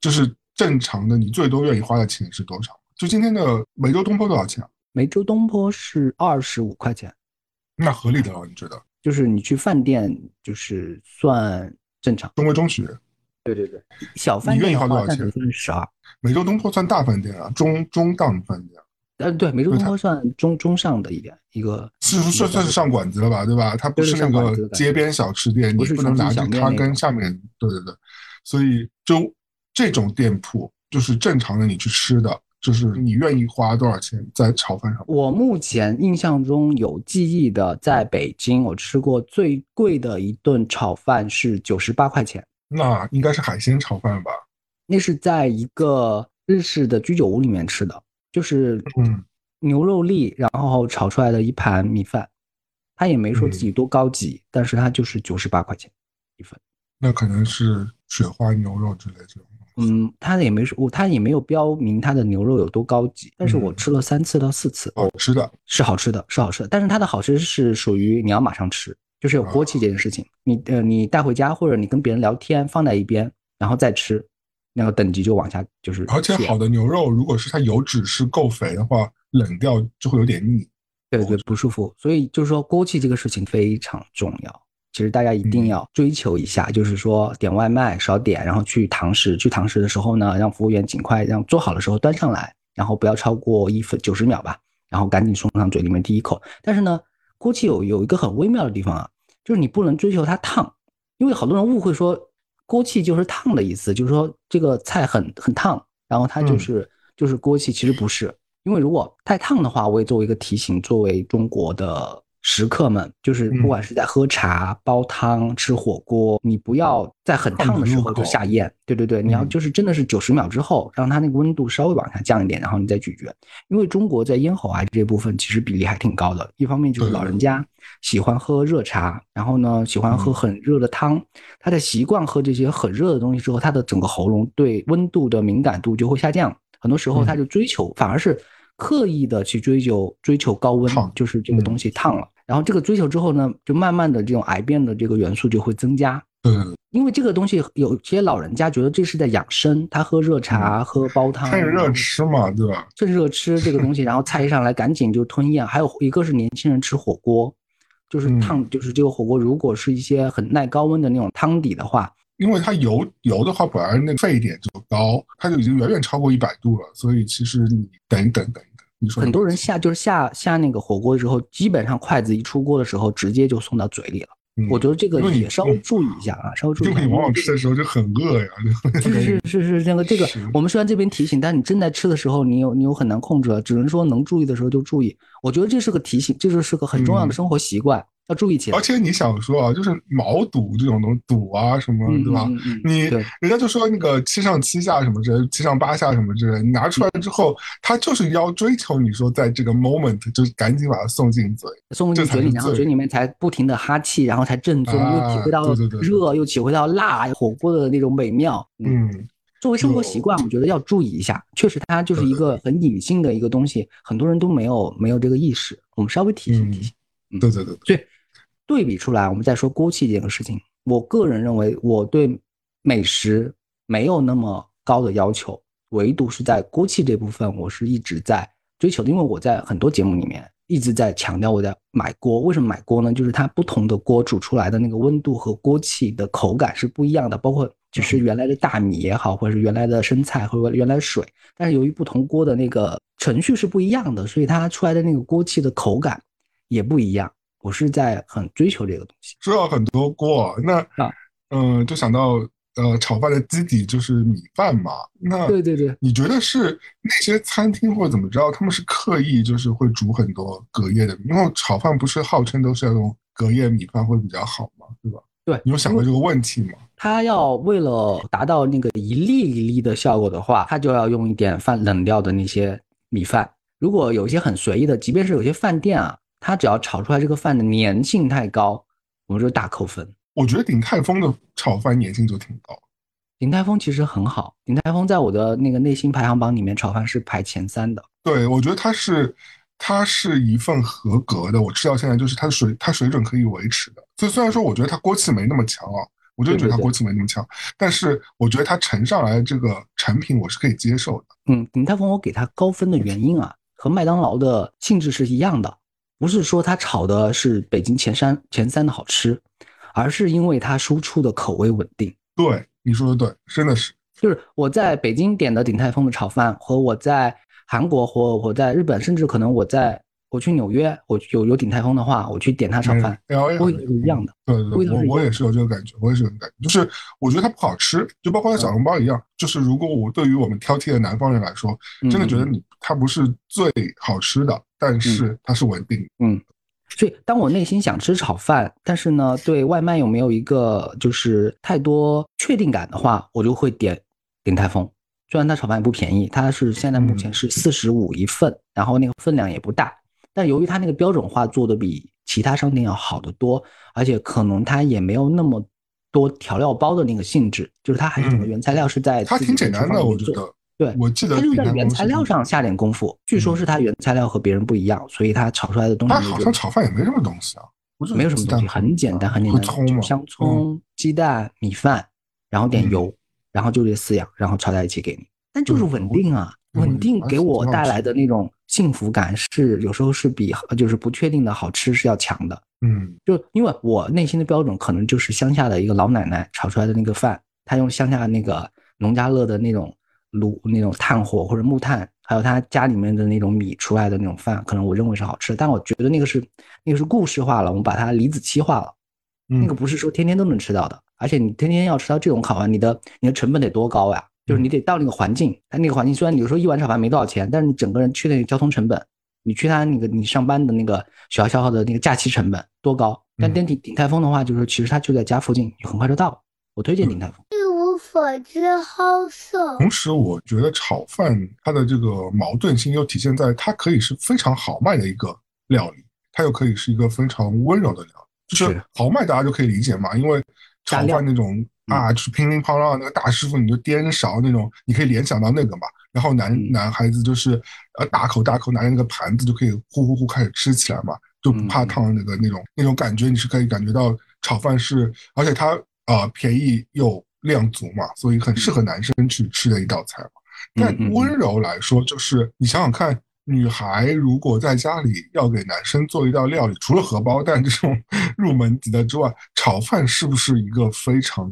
就是正常的，你最多愿意花的钱是多少？就今天的每周东坡多少钱啊？梅州东坡是二十五块钱，那合理的了，你觉得？就是你去饭店就是算正常。中规中矩。对对对，小饭你愿意花多少钱十二。梅州东坡算大饭店啊，中中档饭店啊，呃，对，梅州东坡算中中上的一点一个，是不是算是上馆子了吧？对吧？它不是那个街边小吃店，你不能拿着它跟下面，对对对，所以就这种店铺，就是正常的你去吃的，就是你愿意花多少钱在炒饭上？我目前印象中有记忆的，在北京我吃过最贵的一顿炒饭是九十八块钱，那应该是海鲜炒饭吧？那是在一个日式的居酒屋里面吃的，就是嗯牛肉粒，然后炒出来的一盘米饭，他也没说自己多高级，但是他就是九十八块钱一份。那可能是雪花牛肉之类这种。嗯，他也没说，他也没有标明他的牛肉有多高级，但是我嗯吃了三次到四次，好吃的，是好吃的，是好吃的。但是它的好吃是属于你要马上吃，就是有锅气这件事情。你呃，你带回家或者你跟别人聊天放在一边，然后再吃，那个等级就往下就是而且好的牛肉，如果是它油脂是够肥的话，冷掉就会有点腻。对对不舒服。所以就是说锅气这个事情非常重要。其实大家一定嗯要追求一下，就是说点外卖少点，然后去堂食，去堂食的时候呢，让服务员尽快让做好的时候端上来，然后不要超过一分九十秒吧，然后赶紧送上嘴里面第一口。但是呢，锅气有有一个很微妙的地方啊，就是你不能追求它烫，因为好多人误会说锅气就是烫的意思，就是说这个菜很很烫，然后它就嗯是、就是锅气，其实不是。因为如果太烫的话，我也作为一个提醒，作为中国的食客们，就是嗯不管是在喝茶、煲汤、吃火锅，你不要在很烫的时候就下咽。对对对，你要嗯。就是真的是九十秒之后，让它那个温度稍微往下降一点，然后你再咀嚼。因为中国在咽喉癌这部分其实比例还挺高的，一方面就是老人家喜欢喝热茶，然后呢喜欢喝嗯。很热的汤，他在习惯喝这些很热的东西之后，他的整个喉咙对温度的敏感度就会下降，很多时候嗯。他就追求反而是刻意的去追求追求高温，就是这个东西烫了，然后这个追求之后呢，就慢慢的这种癌变的这个元素就会增加。对对对，因为这个东西，有些老人家觉得这是在养生，他喝热茶、喝煲汤，趁热吃嘛，对吧？趁热吃这个东西，然后菜一上来赶紧就吞咽。还有一个是年轻人吃火锅，就是嗯烫，就是这个火锅如果是一些很耐高温的那种汤底的话，因为它油油的话，本来那个沸点就高，它就已经远远超过一百度了，所以其实你等一等等一等，你说很多人下就是下下那个火锅的时候，基本上筷子一出锅的时候，直接就送到嘴里了。嗯我觉得这个也稍微嗯注意一下啊，稍微注意一下。因为你往往吃的时候就很饿呀，是 是是是那个这个，我们虽然这边提醒，但你正在吃的时候，你有你有很难控制了，只能说能注意的时候就注意。我觉得这是个提醒，这就是个很重要的嗯生活习惯，要注意起来而。且你想说啊，就是毛肚这种东西，肚啊什么，嗯对吧？嗯嗯嗯你人家就说那个七上七下什么之类，七上八下什么之类，你拿出来之后，他就是要追求你说在这个 moment 就是赶紧把它送进嘴。送进嘴里，然后嘴里面才不停的哈气，然后才正宗，啊又体会到对对对对热，又体会到辣火锅的那种美妙。嗯，作为生活习惯，我觉得要注意一下。确实，它就是一个很隐性的一个东西，很多人都没有没有这个意识。我们稍微提醒提醒。嗯对对对，所以对比出来，我们再说锅气这个事情，我个人认为我对美食没有那么高的要求，唯独是在锅气这部分，我是一直在追求的。因为我在很多节目里面一直在强调我在买锅。为什么买锅呢？就是它不同的锅煮出来的那个温度和锅气的口感是不一样的，包括就是原来的大米也好，或者是原来的生菜或者原来的水，但是由于不同锅的那个程序是不一样的，所以它出来的那个锅气的口感也不一样。我是在很追求这个东西。说到很多锅，那啊嗯、就想到呃，炒饭的基底就是米饭嘛。那对对对，你觉得是那些餐厅或者怎么着，他们是刻意就是会煮很多隔夜的？因为炒饭不是号称都是要用隔夜米饭会比较好嘛，对吧？对你有想过这个问题吗？它要为了达到那个一粒一粒的效果的话，它就要用一点饭冷掉的那些米饭。如果有一些很随意的，即便是有些饭店啊，它只要炒出来这个饭的粘性太高，我们就大扣分。我觉得鼎泰丰的炒饭粘性就挺高。鼎泰丰其实很好，鼎泰丰在我的那个内心排行榜里面，炒饭是排前三的。对，我觉得它是，它是一份合格的。我吃到现在就是它的水，它水准可以维持的。所以虽然说我觉得它锅气没那么强啊，我就觉得它锅气没那么强，但是我觉得它盛上来的这个成品我是可以接受的。嗯，鼎泰丰我给它高分的原因啊，和麦当劳的性质是一样的，不是说它炒的是北京前三前三的好吃，而是因为它输出的口味稳定。对。你说的对，真的是，就是我在北京点的鼎泰丰的炒饭，和我在韩国或我在日本，甚至可能我在我去纽约，我有有鼎泰丰的话，我去点它炒饭，味道是一样的。对对，我我也是有这个感觉，我也是有感觉，就是我觉得它不好吃，就包括它小笼包一样，就是如果我对于我们挑剔的南方人来说，真的觉得你它不是最好吃的，但是它是稳定。嗯。所以，当我内心想吃炒饭，但是呢，对外卖有没有一个就是太多确定感的话，我就会点鼎泰丰。虽然它炒饭也不便宜，它是现在目前是四十五一份，然后那个分量也不大，但由于它那个标准化做的比其他商店要好得多，而且可能它也没有那么多调料包的那个性质，就是它还是整个原材料是在它挺简单的，我觉得。对，我记得他就在原材料上下点功夫。据说是他原材料和别人不一样，所以他炒出来的东西。他好像炒饭也没什么东西啊，没有什么东西，很简单，很简单，香葱、鸡蛋、米饭，然后点油，然后就这四样，然后炒在一起给你。但就是稳定啊，稳定给我带来的那种幸福感是有时候是比就是不确定的好吃是要强的。嗯，就因为我内心的标准可能就是乡下的一个老奶奶炒出来的那个饭，她用乡下那个农家乐的那种。炉那种炭火或者木炭，还有他家里面的那种米出来的那种饭，可能我认为是好吃。但我觉得那个是那个是故事化了，我们把它离子期化了。那个不是说天天都能吃到的，而且你天天要吃到这种烤饭，你的你的成本得多高呀？就是你得到那个环境，它那个环境虽然有时候一碗炒饭没多少钱，但是你整个人去那个交通成本，你去他那个你上班的那个学校消耗的那个假期成本多高？但点鼎鼎泰丰的话，就是其实它就在家附近，你很快就到了。我推荐鼎泰丰。所之后色。同时，我觉得炒饭它的这个矛盾性又体现在它可以是非常豪迈的一个料理，它又可以是一个非常温柔的料理。就是豪迈，大家就可以理解嘛，因为炒饭那种啊，就是乒乒乓乓那个大师傅，你就颠勺那种，你可以联想到那个嘛。然后男男孩子就是呃大口大口拿着那个盘子就可以呼呼呼开始吃起来嘛，就不怕烫那个那种那种感觉，你是可以感觉到炒饭是，而且它啊便宜又。量足嘛，所以很适合男生去吃的一道菜嘛。但温柔来说，就是你想想看，女孩如果在家里要给男生做一道料理，除了荷包蛋这种入门级的之外，炒饭是不是一个非常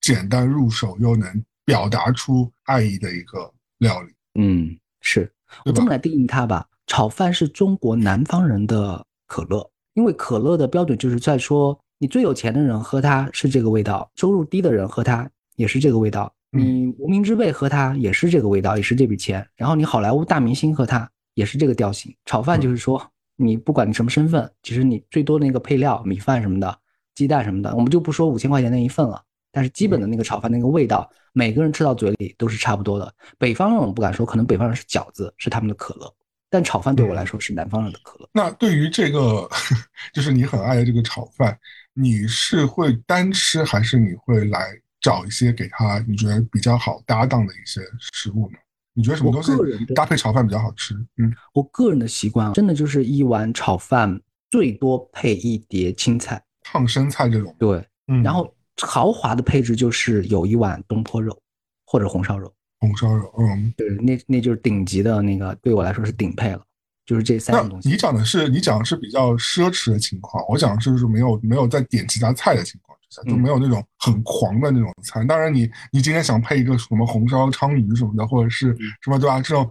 简单入手又能表达出爱意的一个料理？嗯，是我这么来定义它吧。炒饭是中国南方人的可乐，因为可乐的标准就是在说，你最有钱的人喝它是这个味道，收入低的人喝它。也是这个味道，你无名之辈喝它也是这个味道，也是这笔钱。然后你好莱坞大明星喝它也是这个调性。炒饭就是说，你不管你什么身份，其实你最多的那个配料，米饭什么的，鸡蛋什么的，我们就不说五千块钱那一份了。但是基本的那个炒饭那个味道，每个人吃到嘴里都是差不多的。北方人我们不敢说，可能北方人是饺子是他们的可乐，但炒饭对我来说是南方人的可乐。那对于这个，就是你很爱的这个炒饭，你是会单吃还是你会来？找一些给他你觉得比较好搭档的一些食物呢？你觉得什么东西搭配炒饭比较好吃？嗯，我个人的习惯真的就是一碗炒饭最多配一碟青菜、烫生菜这种。对，然后豪华的配置就是有一碗东坡肉或者红烧肉。红烧肉，嗯，对，那那就是顶级的那个，对我来说是顶配了。就是这三样东西。你讲的是你讲的是比较奢侈的情况，我讲的是没有没有再点其他菜的情况。就没有那种很狂的那种菜。当然，你你今天想配一个什么红烧鲳鱼什么的，或者是什么对吧？这种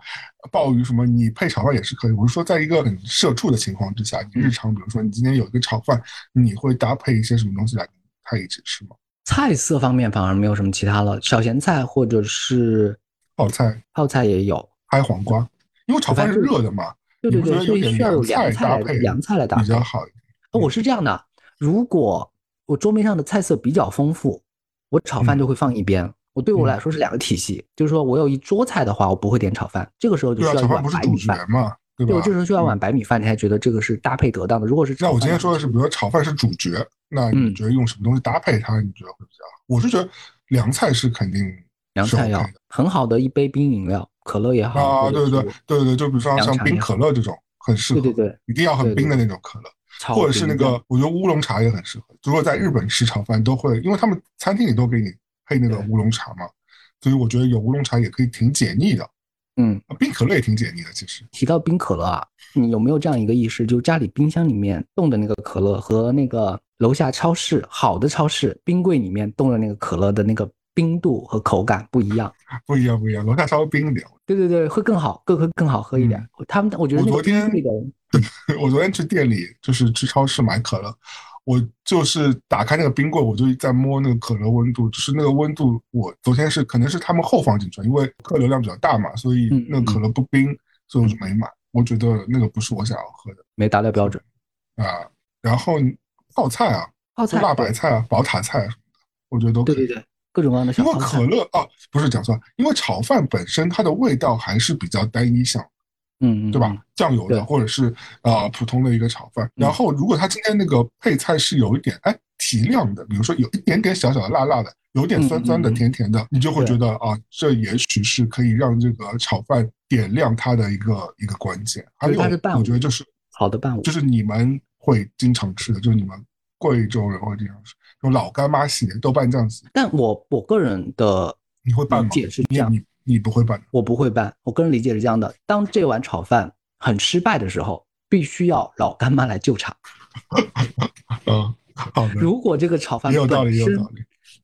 鲍鱼什么，你配炒饭也是可以。我是说，在一个很社畜的情况之下，你日常比如说你今天有一个炒饭，你会搭配一些什么东西来跟它一起吃吗？菜色方面反而没有什么其他了，小咸菜或者是泡菜，泡菜也有，还有黄瓜，因为炒饭是热的嘛，对对对，所以需要有凉菜凉菜来搭配比较好一点。我是这样的，如果我桌面上的菜色比较丰富，我炒饭就会放一边。我对我来说是两个体系，就是说我有一桌菜的话，我不会点炒饭，这个时候就需要一碗白米饭。对吧？我这时候需要碗白米饭，你还觉得这个是搭配得当的？如果是那我今天说的是，比如说炒饭是主角，那你嗯觉得用什么东西搭配它？你觉得会比较好？我是觉得凉菜是肯定是凉菜要很好的一杯冰饮料，可乐也好，啊，对对对对对，就比如说像冰可乐这种很适合，对对对，一定要很对对冰的那种可乐。炒或者是那个，我觉得乌龙茶也很适合。如果在日本吃炒饭，都会，因为他们餐厅里都给你配那个乌龙茶嘛，所以我觉得有乌龙茶也可以挺解腻的。嗯，啊冰可乐也挺解腻的，其实。提到冰可乐啊，你有没有这样一个意识，就是家里冰箱里面冻的那个可乐和那个楼下超市好的超市冰柜里面冻的那个可乐的那个冰度和口感不一样？不一样，不一样，楼下稍微冰一点。对对对，会更好，更会更好喝一点。他们我觉得那个嗯我昨天冰柜的 我昨天去店里，就是去超市买可乐，我就是打开那个冰柜，我就在摸那个可乐温度，就是那个温度，我昨天是可能是他们后放进去的，因为客流量比较大嘛，所以嗯那个可乐不冰，所以我就没买。我觉得那个不是我想要喝的没达到标准。啊。然后泡菜啊，泡菜辣白菜啊、宝塔菜啊什么的，我觉得都可以。对对对，各种各样的小因为可。乐啊，不是讲错了，因为炒饭本身它的味道还是比较单一项，嗯嗯，对吧嗯？？酱油的或者是呃普通的一个炒饭，然后如果他今天那个配菜是有一点哎提亮的，比如说有一点点小小的辣辣的，有点酸酸的、甜甜的，你就会觉得啊，这也许是可以让这个炒饭点亮它的一个一个关键。还有我觉得就是好的伴舞就是你们会经常吃的，就是你们贵州人会经常吃，用老干妈系列、豆瓣酱系列，但我我个人的你会拌吗？解是这样，你你你不会拌，我不会拌。我个人理解是这样的：当这碗炒饭很失败的时候，必须要老干妈来救场。嗯，好的，如果这个炒饭也有道理。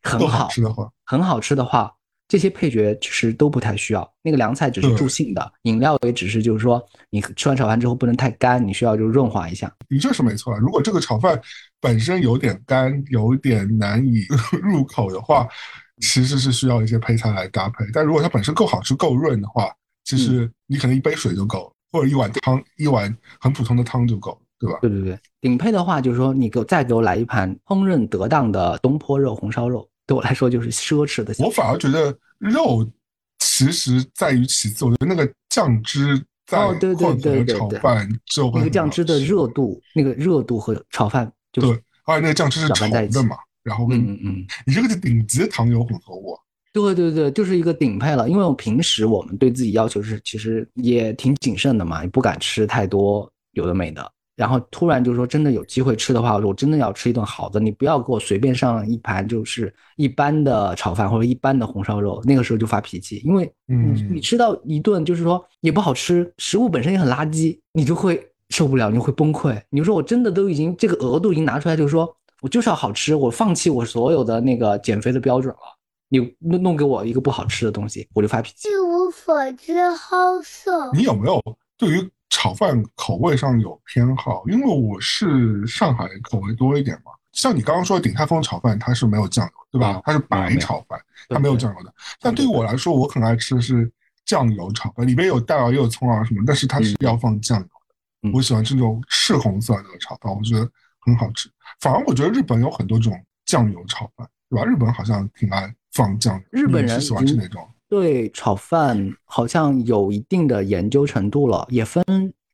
很好好，吃的话，很好吃的话，这些配角其实都不太需要。那个凉菜只是助兴的，饮料也只是就是说，你吃完炒饭之后不能太干，你需要就润滑一下。你这是没错啊。如果这个炒饭本身有点干，有点难以 入口的话，其实是需要一些配菜来搭配。但如果它本身够好吃、够润的话，其嗯实你可能一杯水就够了，或者一碗汤，一碗很普通的汤就够了，对吧？对对对，顶配的话就是说，你给我再给我来一盘烹饪得当的东坡肉、红烧肉，对我来说就是奢侈的。我反而觉得肉其实在于其次，我觉得那个酱汁在哦对对混合对炒饭就会那个酱汁的热度，那个热度和炒饭就对，而且那个酱汁是稠搅拌在一起的嘛，然后跟嗯嗯嗯，你这个是顶级的糖油混合物啊。对对对，就是一个顶配了。因为我平时我们对自己要求是，其实也挺谨慎的嘛，也不敢吃太多有的没的。然后突然就说真的有机会吃的话，我真的要吃一顿好的，你不要给我随便上一盘就是一般的炒饭或者一般的红烧肉，那个时候就发脾气，因为你嗯你吃到一顿就是说也不好吃，食物本身也很垃圾，你就会受不了，你会崩溃。你说我真的都已经这个额度已经拿出来，就是说我就是要好吃，我放弃我所有的那个减肥的标准了。你弄弄给我一个不好吃的东西，我就发脾气。一无所知，好色。你有没有对于炒饭口味上有偏好？因为我是上海口味多一点嘛。像你刚刚说的鼎泰丰炒饭，它是没有酱油，对吧啊？它是白炒饭，它没有酱油的。但对于我来说，我很爱吃的是酱油炒饭，里面有蛋啊，也有葱啊什么，但是它是要放酱油的。嗯我喜欢吃那种赤红色的那个炒饭，我觉得很好吃。反而我觉得日本有很多这种酱油炒饭，对吧？日本好像挺爱放酱油，日本人喜欢吃已经哪种？对炒饭好像有一定的研究程度了，也分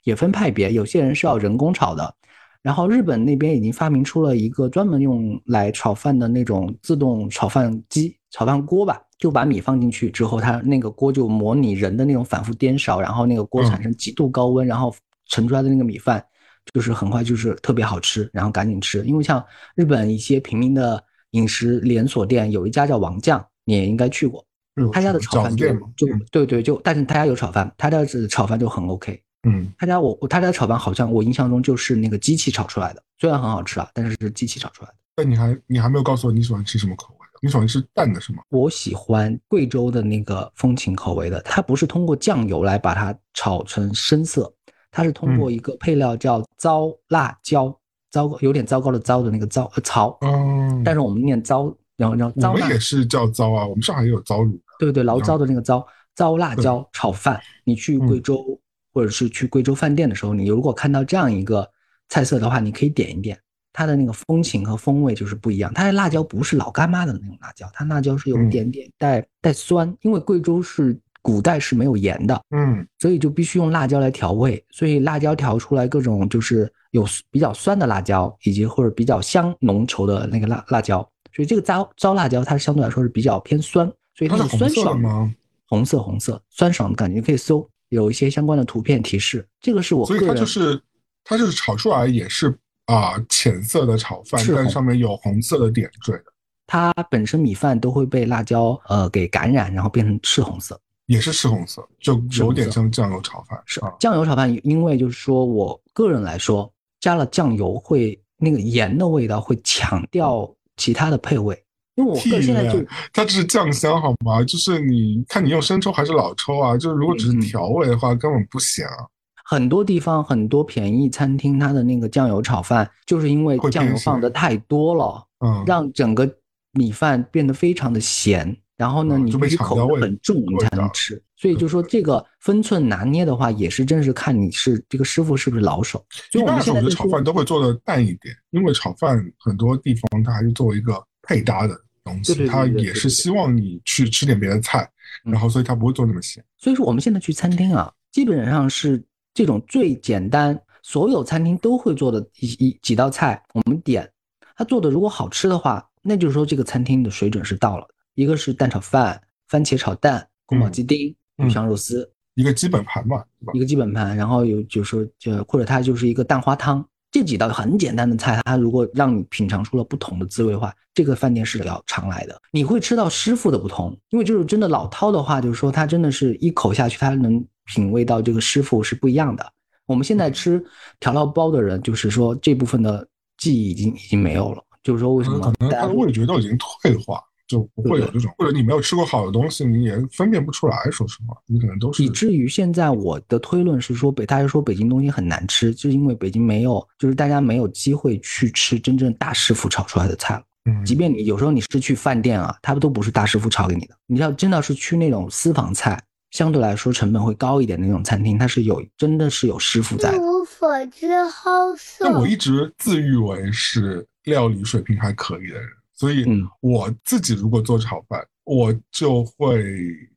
也分派别，有些人是要人工炒的。然后日本那边已经发明出了一个专门用来炒饭的那种自动炒饭机、炒饭锅吧，就把米放进去之后，它那个锅就模拟人的那种反复颠勺，然后那个锅嗯产生极度高温，然后盛出来的那个米饭就是很快就是特别好吃，然后赶紧吃。因为像日本一些平民的饮食连锁店，有一家叫王酱，你也应该去过。他家的炒饭就就对对就，但是他家有炒饭，他家的炒饭就很 OK。嗯，他家我我他家的炒饭好像我印象中就是那个机器炒出来的，虽然很好吃啊，但是是机器炒出来的。但你还你还没有告诉我你喜欢吃什么口味的？你喜欢吃淡的是吗？我喜欢贵州的那个风情口味的，它不是通过酱油来把它炒成深色，它是通过一个配料叫糟辣椒，糟糕有点糟糕的糟的那个糟呃槽，嗯，但是我们念糟，然后然后我们也是叫糟啊，我们上海也有糟卤的。对对，醪糟的那个糟糟辣椒炒饭，你去贵州、或者是去贵州饭店的时候，你如果看到这样一个菜色的话，你可以点一点，它的那个风情和风味就是不一样。它的辣椒不是老干妈的那种辣椒，它辣椒是有点点带、带酸，因为贵州是古代是没有盐的，嗯所以就必须用辣椒来调味，所以辣椒调出来各种就是有比较酸的辣椒，以及或者比较香浓稠的那个辣辣椒，所以这个糟糟辣椒它相对来说是比较偏酸，所以它是酸爽吗？红色红色酸爽的感觉，你可以搜有一些相关的图片提示。这个是我所以它个就是它就是炒出来也是啊、浅色的炒饭，上面有红色的点缀的，它本身米饭都会被辣椒呃给感染，然后变成赤红色。也是赤红色，就有点像酱油炒饭。是啊，酱油炒饭，因为就是说我个人来说，加了酱油会那个盐的味道会强调其他的配味，因为我个人现在就它只是酱香好吗？就是你看你用生抽还是老抽啊？就是如果只是嗯调味的话，根本不咸啊。很多地方很多便宜餐厅它的那个酱油炒饭，就是因为酱油放的太多了，嗯，让整个米饭变得非常的咸。然后呢，你必须口味味很重，你才能吃。所以就说这个分寸拿捏的话，也是真是看你是这个师傅是不是老手。所以我们现在炒饭都会做的淡一点，因为炒饭很多地方它还是作为一个配搭的东西，它也是希望你去吃点别的菜，嗯然后所以它不会做那么咸。所以说我们现在去餐厅啊，基本上是这种最简单，所有餐厅都会做的一一几道菜，我们点，它做的如果好吃的话，那就是说这个餐厅的水准是到了的。一个是蛋炒饭、番茄炒蛋、宫保鸡丁、嗯鱼香肉丝，一个基本盘嘛，一？个基本盘，然后有就是说就或者它就是一个蛋花汤，这几道很简单的菜，它如果让你品尝出了不同的滋味的话，这个饭店是要常来的。你会吃到师傅的不同，因为就是真的老饕的话，就是说他真的是一口下去，他能品味到这个师傅是不一样的。我们现在吃调料包的人，就是说这部分的记忆已经已经没有了，就是说为什么可能大家味觉都已经退化，就不会有这种，或者你没有吃过好的东西，你也分辨不出来。说实话，你可能都是以至于现在我的推论是说北，大家说北京东西很难吃，就是因为北京没有，就是大家没有机会去吃真正大师傅炒出来的菜了。嗯，即便你有时候你是去饭店啊，他们都不是大师傅炒给你的。你要真的是去那种私房菜，相对来说成本会高一点的那种餐厅，它是有真的是有师傅在。无所知好色但。我一直自誉为是料理水平还可以的人，所以嗯我自己如果做炒饭，我就会，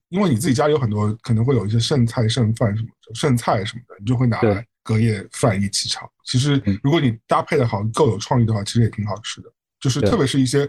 因为你自己家里有很多可能会有一些剩菜、剩饭什么的，剩菜什么的，你就会拿来隔夜饭一起炒。其实嗯如果你搭配的好，够有创意的话，其实也挺好吃的。就是特别是一些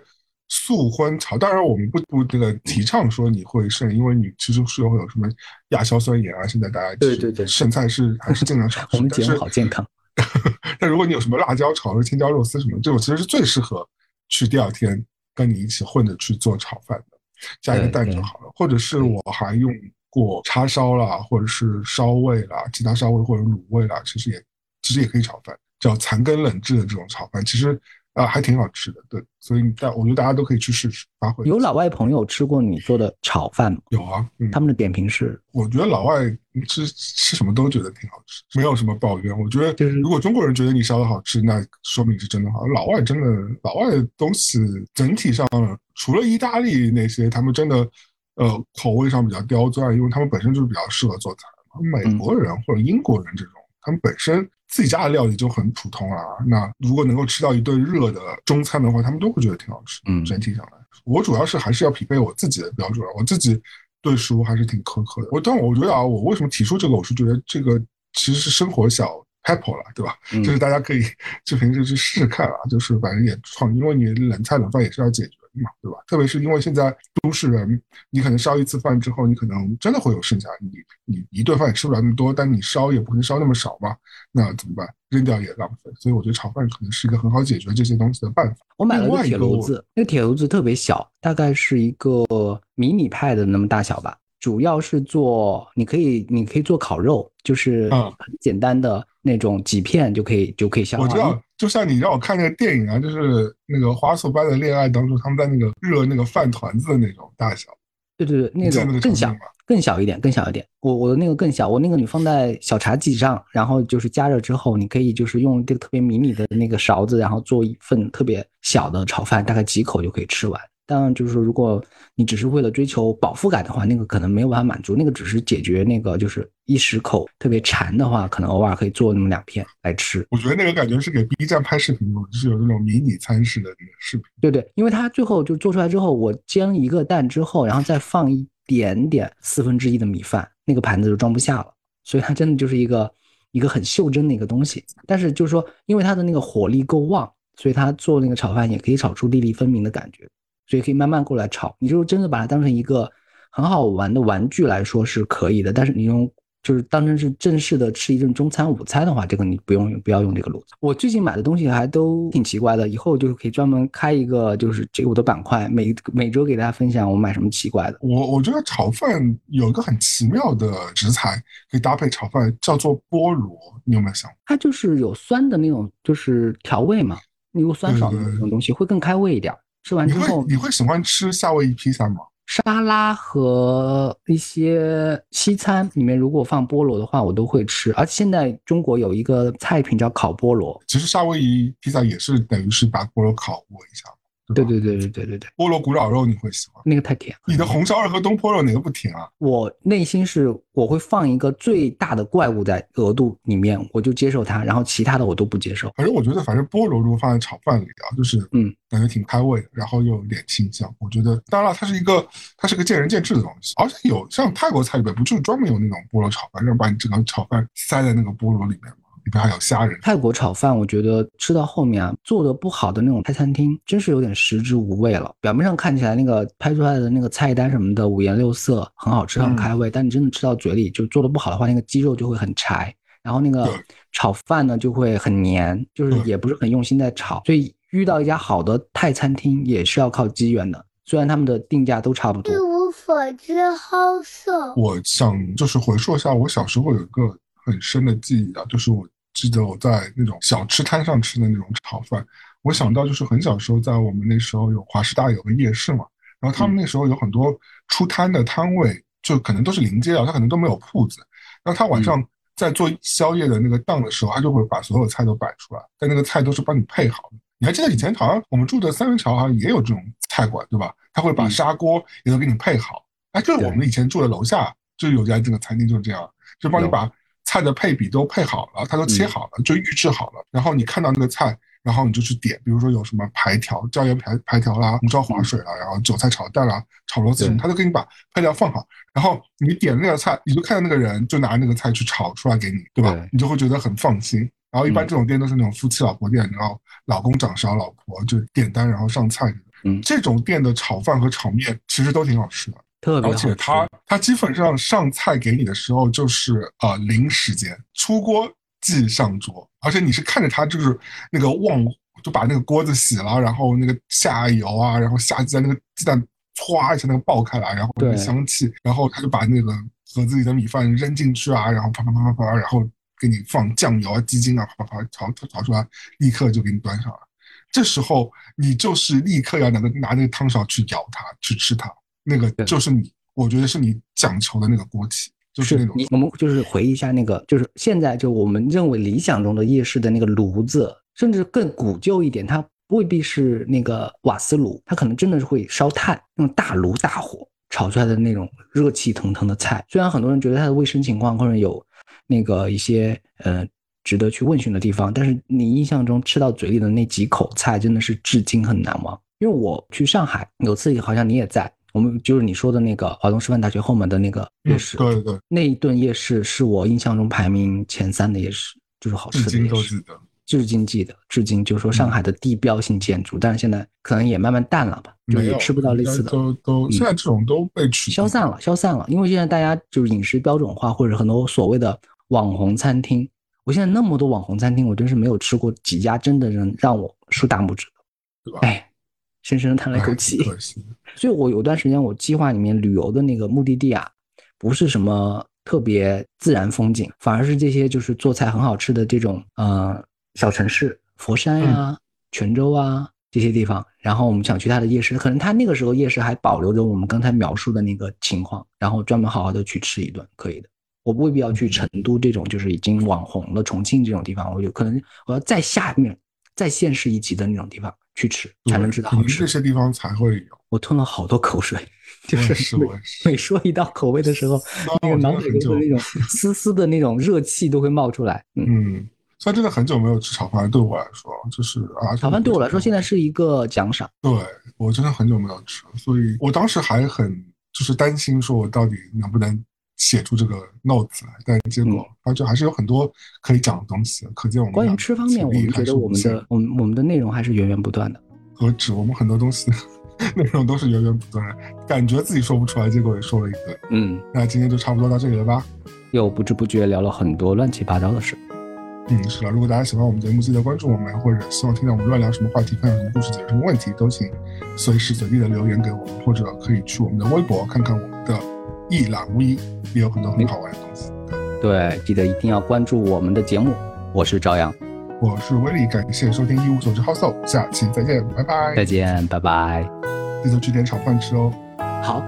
素荤炒，当然我们不不这个提倡说你会剩，因为你其实是会有什么亚硝酸盐啊，现在大家对对对剩菜是还是尽量少吃。我们节目但是好健康。但如果你有什么辣椒炒的青椒肉丝什么的，这种其实是最适合去第二天跟你一起混着去做炒饭的，加一个蛋就好了。或者是我还用过叉烧啦，或者是烧味啦，其他烧味或者卤味啦，其实也其实也可以炒饭，叫残羹冷炙的这种炒饭，其实啊、还挺好吃的。对，所以大我觉得大家都可以去试试，发挥。有老外朋友吃过你做的炒饭吗？有啊，嗯，他们的点评是，我觉得老外吃吃什么都觉得挺好吃，没有什么抱怨。我觉得就是如果中国人觉得你烧的好吃，那说明是真的好。老外真的，老外的东西整体上除了意大利那些，他们真的呃口味上比较刁钻，因为他们本身就是比较适合做菜嘛。美国人或者英国人这种，他们本身自己家的料理就很普通啊。那如果能够吃到一顿热的中餐的话，他们都会觉得挺好吃。嗯整体上来说，我主要是还是要匹配我自己的标准，我自己对食物还是挺苛刻的。我但我觉得啊，我为什么提出这个，我是觉得这个其实是生活小 pebble 了，对吧？嗯就是大家可以就平时去试试看啊，就是反正也创，因为你冷菜冷饭也是要解决的嘛，对吧？特别是因为现在都市人，你可能烧一次饭之后，你可能真的会有剩下，你你一顿饭也吃不了那么多，但你烧也不可能烧那么少吧，那怎么办？扔掉也浪费。所以我觉得炒饭可能是一个很好解决这些东西的办法。我买了个铁炉子，那个铁炉子特别小，大概是一个迷你派的那么大小吧。主要是做，你可以你可以做烤肉，就是嗯很简单的那种几片就可以就可以消化。我知道，就像你让我看那个电影啊，就是那个《花束般的恋爱》当中，他们在那个热那个饭团子的那种大小。对对对，那种更小更小一点，更小一点。我我的那个更小，我那个你放在小茶几上，然后就是加热之后，你可以就是用这个特别迷你的那个勺子，然后做一份特别小的炒饭，大概几口就可以吃完。当然，就是说，如果你只是为了追求饱腹感的话，那个可能没有办法满足，那个只是解决那个就是一时口特别馋的话，可能偶尔可以做那么两片来吃。我觉得那个感觉是给 B 站拍视频用的，就是有那种迷你餐式的那个视频。对对，因为它最后就做出来之后，我煎一个蛋之后，然后再放一点点四分之一的米饭，那个盘子就装不下了。所以它真的就是一个一个很袖珍的一个东西。但是就是说，因为它的那个火力够旺，所以它做那个炒饭也可以炒出粒粒分明的感觉，所以可以慢慢过来炒。你就真的把它当成一个很好玩的玩具来说是可以的，但是你用。就是当成是正式的吃一顿中餐午餐的话，这个你不用不要用这个炉子。我最近买的东西还都挺奇怪的，以后就是可以专门开一个就是这个我的板块，每每周给大家分享我买什么奇怪的。我我觉得炒饭有一个很奇妙的食材可以搭配炒饭，叫做菠萝，你有没有想过？它就是有酸的那种，就是调味嘛。你用酸爽的那种东西会更开胃一点。吃完之后你会喜欢吃夏威夷披萨吗？沙拉和一些西餐里面，如果放菠萝的话，我都会吃。而且现在中国有一个菜品叫烤菠萝，其实夏威夷披萨也是等于是把菠萝烤过一下。对对对对对对对，菠萝古老肉你会喜欢？那个太甜。你的红烧肉和东坡肉哪个不甜啊？我内心是我会放一个最大的怪物在额度里面，我就接受它，然后其他的我都不接受。反正我觉得，反正菠萝如果放在炒饭里啊，就是嗯，感觉挺开胃的，然后又有点清香。我觉得，当然了，它是一个它是个见仁见智的东西。而且有像泰国菜里边不就是专门有那种菠萝炒饭，就是把你整个炒饭塞在那个菠萝里面吗？里边还有虾仁。泰国炒饭，我觉得吃到后面啊，做的不好的那种泰餐厅，真是有点食之无味了。表面上看起来那个拍出来的那个菜单什么的五颜六色，很好吃，很开胃。但你真的吃到嘴里，就做的不好的话，那个鸡肉就会很柴，然后那个炒饭呢就会很黏，就是也不是很用心在炒。所以遇到一家好的泰餐厅也是要靠机缘的，虽然他们的定价都差不多。一无所知，好色。我想就是回溯一下，我小时候有一个很深的记忆啊，就是我。记得我在那种小吃摊上吃的那种炒饭，我想到就是很小时候，在我们那时候有华师大有个夜市嘛，然后他们那时候有很多出摊的摊位，就可能都是临街啊，他可能都没有铺子，然后他晚上在做宵夜的那个档的时候，他就会把所有菜都摆出来，但那个菜都是帮你配好的。你还记得以前好像我们住的三元桥好像也有这种菜馆，对吧？他会把砂锅也都给你配好。哎，就是我们以前住的楼下就有家这个餐厅就是这样，就帮你把。菜的配比都配好了，它都切好了，就预制好了。然后你看到那个菜，然后你就去点，比如说有什么排条、椒盐排排条啦、红烧滑水啦，然后韭菜炒蛋啦、炒螺丝什么，他都给你把配料放好。然后你点那个菜，你就看到那个人就拿那个菜去炒出来给你，对吧？你就会觉得很放心。然后一般这种店都是那种夫妻老婆店，然后老公掌勺，老婆就点单然后上菜。嗯，这种店的炒饭和炒面其实都挺好吃的。特别而且他他基本上上菜给你的时候就是呃零时间出锅即上桌，而且你是看着他就是那个旺就把那个锅子洗了，然后那个下油啊，然后下鸡蛋，那个鸡蛋歘一下那个爆开来，然后那个香气，然后他就把那个盒子里的米饭扔进去啊，然后啪啪啪啪啪，然后给你放酱油啊、鸡精啊，啪啪啪炒炒炒出来，立刻就给你端上来。这时候你就是立刻要拿个拿那个汤勺去舀它，去吃它。那个就是你，我觉得是你讲求的那个锅气，就是那种。我们就是回忆一下那个，就是现在就我们认为理想中的夜市的那个炉子，甚至更古旧一点，它未必是那个瓦斯炉，它可能真的是会烧炭，用大炉大火炒出来的那种热气腾腾的菜。虽然很多人觉得它的卫生情况或者有那个一些呃值得去问询的地方，但是你印象中吃到嘴里的那几口菜，真的是至今很难忘。因为我去上海有次，好像你也在。我们就是你说的那个华东师范大学后门的那个夜市，对对对，那一顿夜市是我印象中排名前三的夜市，就是好吃的夜市。至今记得，至今就是说上海的地标性建筑，但是现在可能也慢慢淡了吧，就也吃不到类似的。都都现在这种都被取消散了，消散了。因为现在大家就是饮食标准化，或者很多所谓的网红餐厅。我现在那么多网红餐厅，我真是没有吃过几家真的能让我竖大拇指的，对吧？哎。深深的叹了一口气，所以，我有段时间我计划里面旅游的那个目的地啊，不是什么特别自然风景，反而是这些就是做菜很好吃的这种呃小城市，佛山呀、泉州啊这些地方。然后我们想去它的夜市，可能它那个时候夜市还保留着我们刚才描述的那个情况，然后专门好好的去吃一顿，可以的。我不未必要去成都这种就是已经网红了，重庆这种地方，我有可能我要再下面再现实一级的那种地方。去吃才能知道好吃，这些地方才会有。我吞了好多口水，就是每说一道口味的时候，那个脑海中的那种 丝丝的那种热气都会冒出来。嗯，虽然真的很久没有吃炒饭，对我来说就是啊，炒饭对我来说现在是一个奖赏。对我真的很久没有吃，所以我当时还很就是担心说我到底能不能写出这个 notes 来，但结果发觉还是有很多可以讲的东西。可见我们关于吃方面，我们觉得我们的我们我们的内容还是源源不断的。何止我们很多东西 内容都是源源不断，感觉自己说不出来，结果也说了一堆。嗯，那今天就差不多到这里了吧？又不知不觉聊了很多乱七八糟的事。嗯，是的。如果大家喜欢我们节目，记得关注我们，或者希望听到我们乱聊什么话题、分享什么故事、解决什么问题，都请随时随地的留言给我们，或者可以去我们的微博看看我们的一览无遗，也有很多很好玩的东西。对，记得一定要关注我们的节目。我是朝阳。我是威力，感谢收听一无所知 House，下期再见，拜拜。再见，拜拜。记得去点炒饭吃哦。好。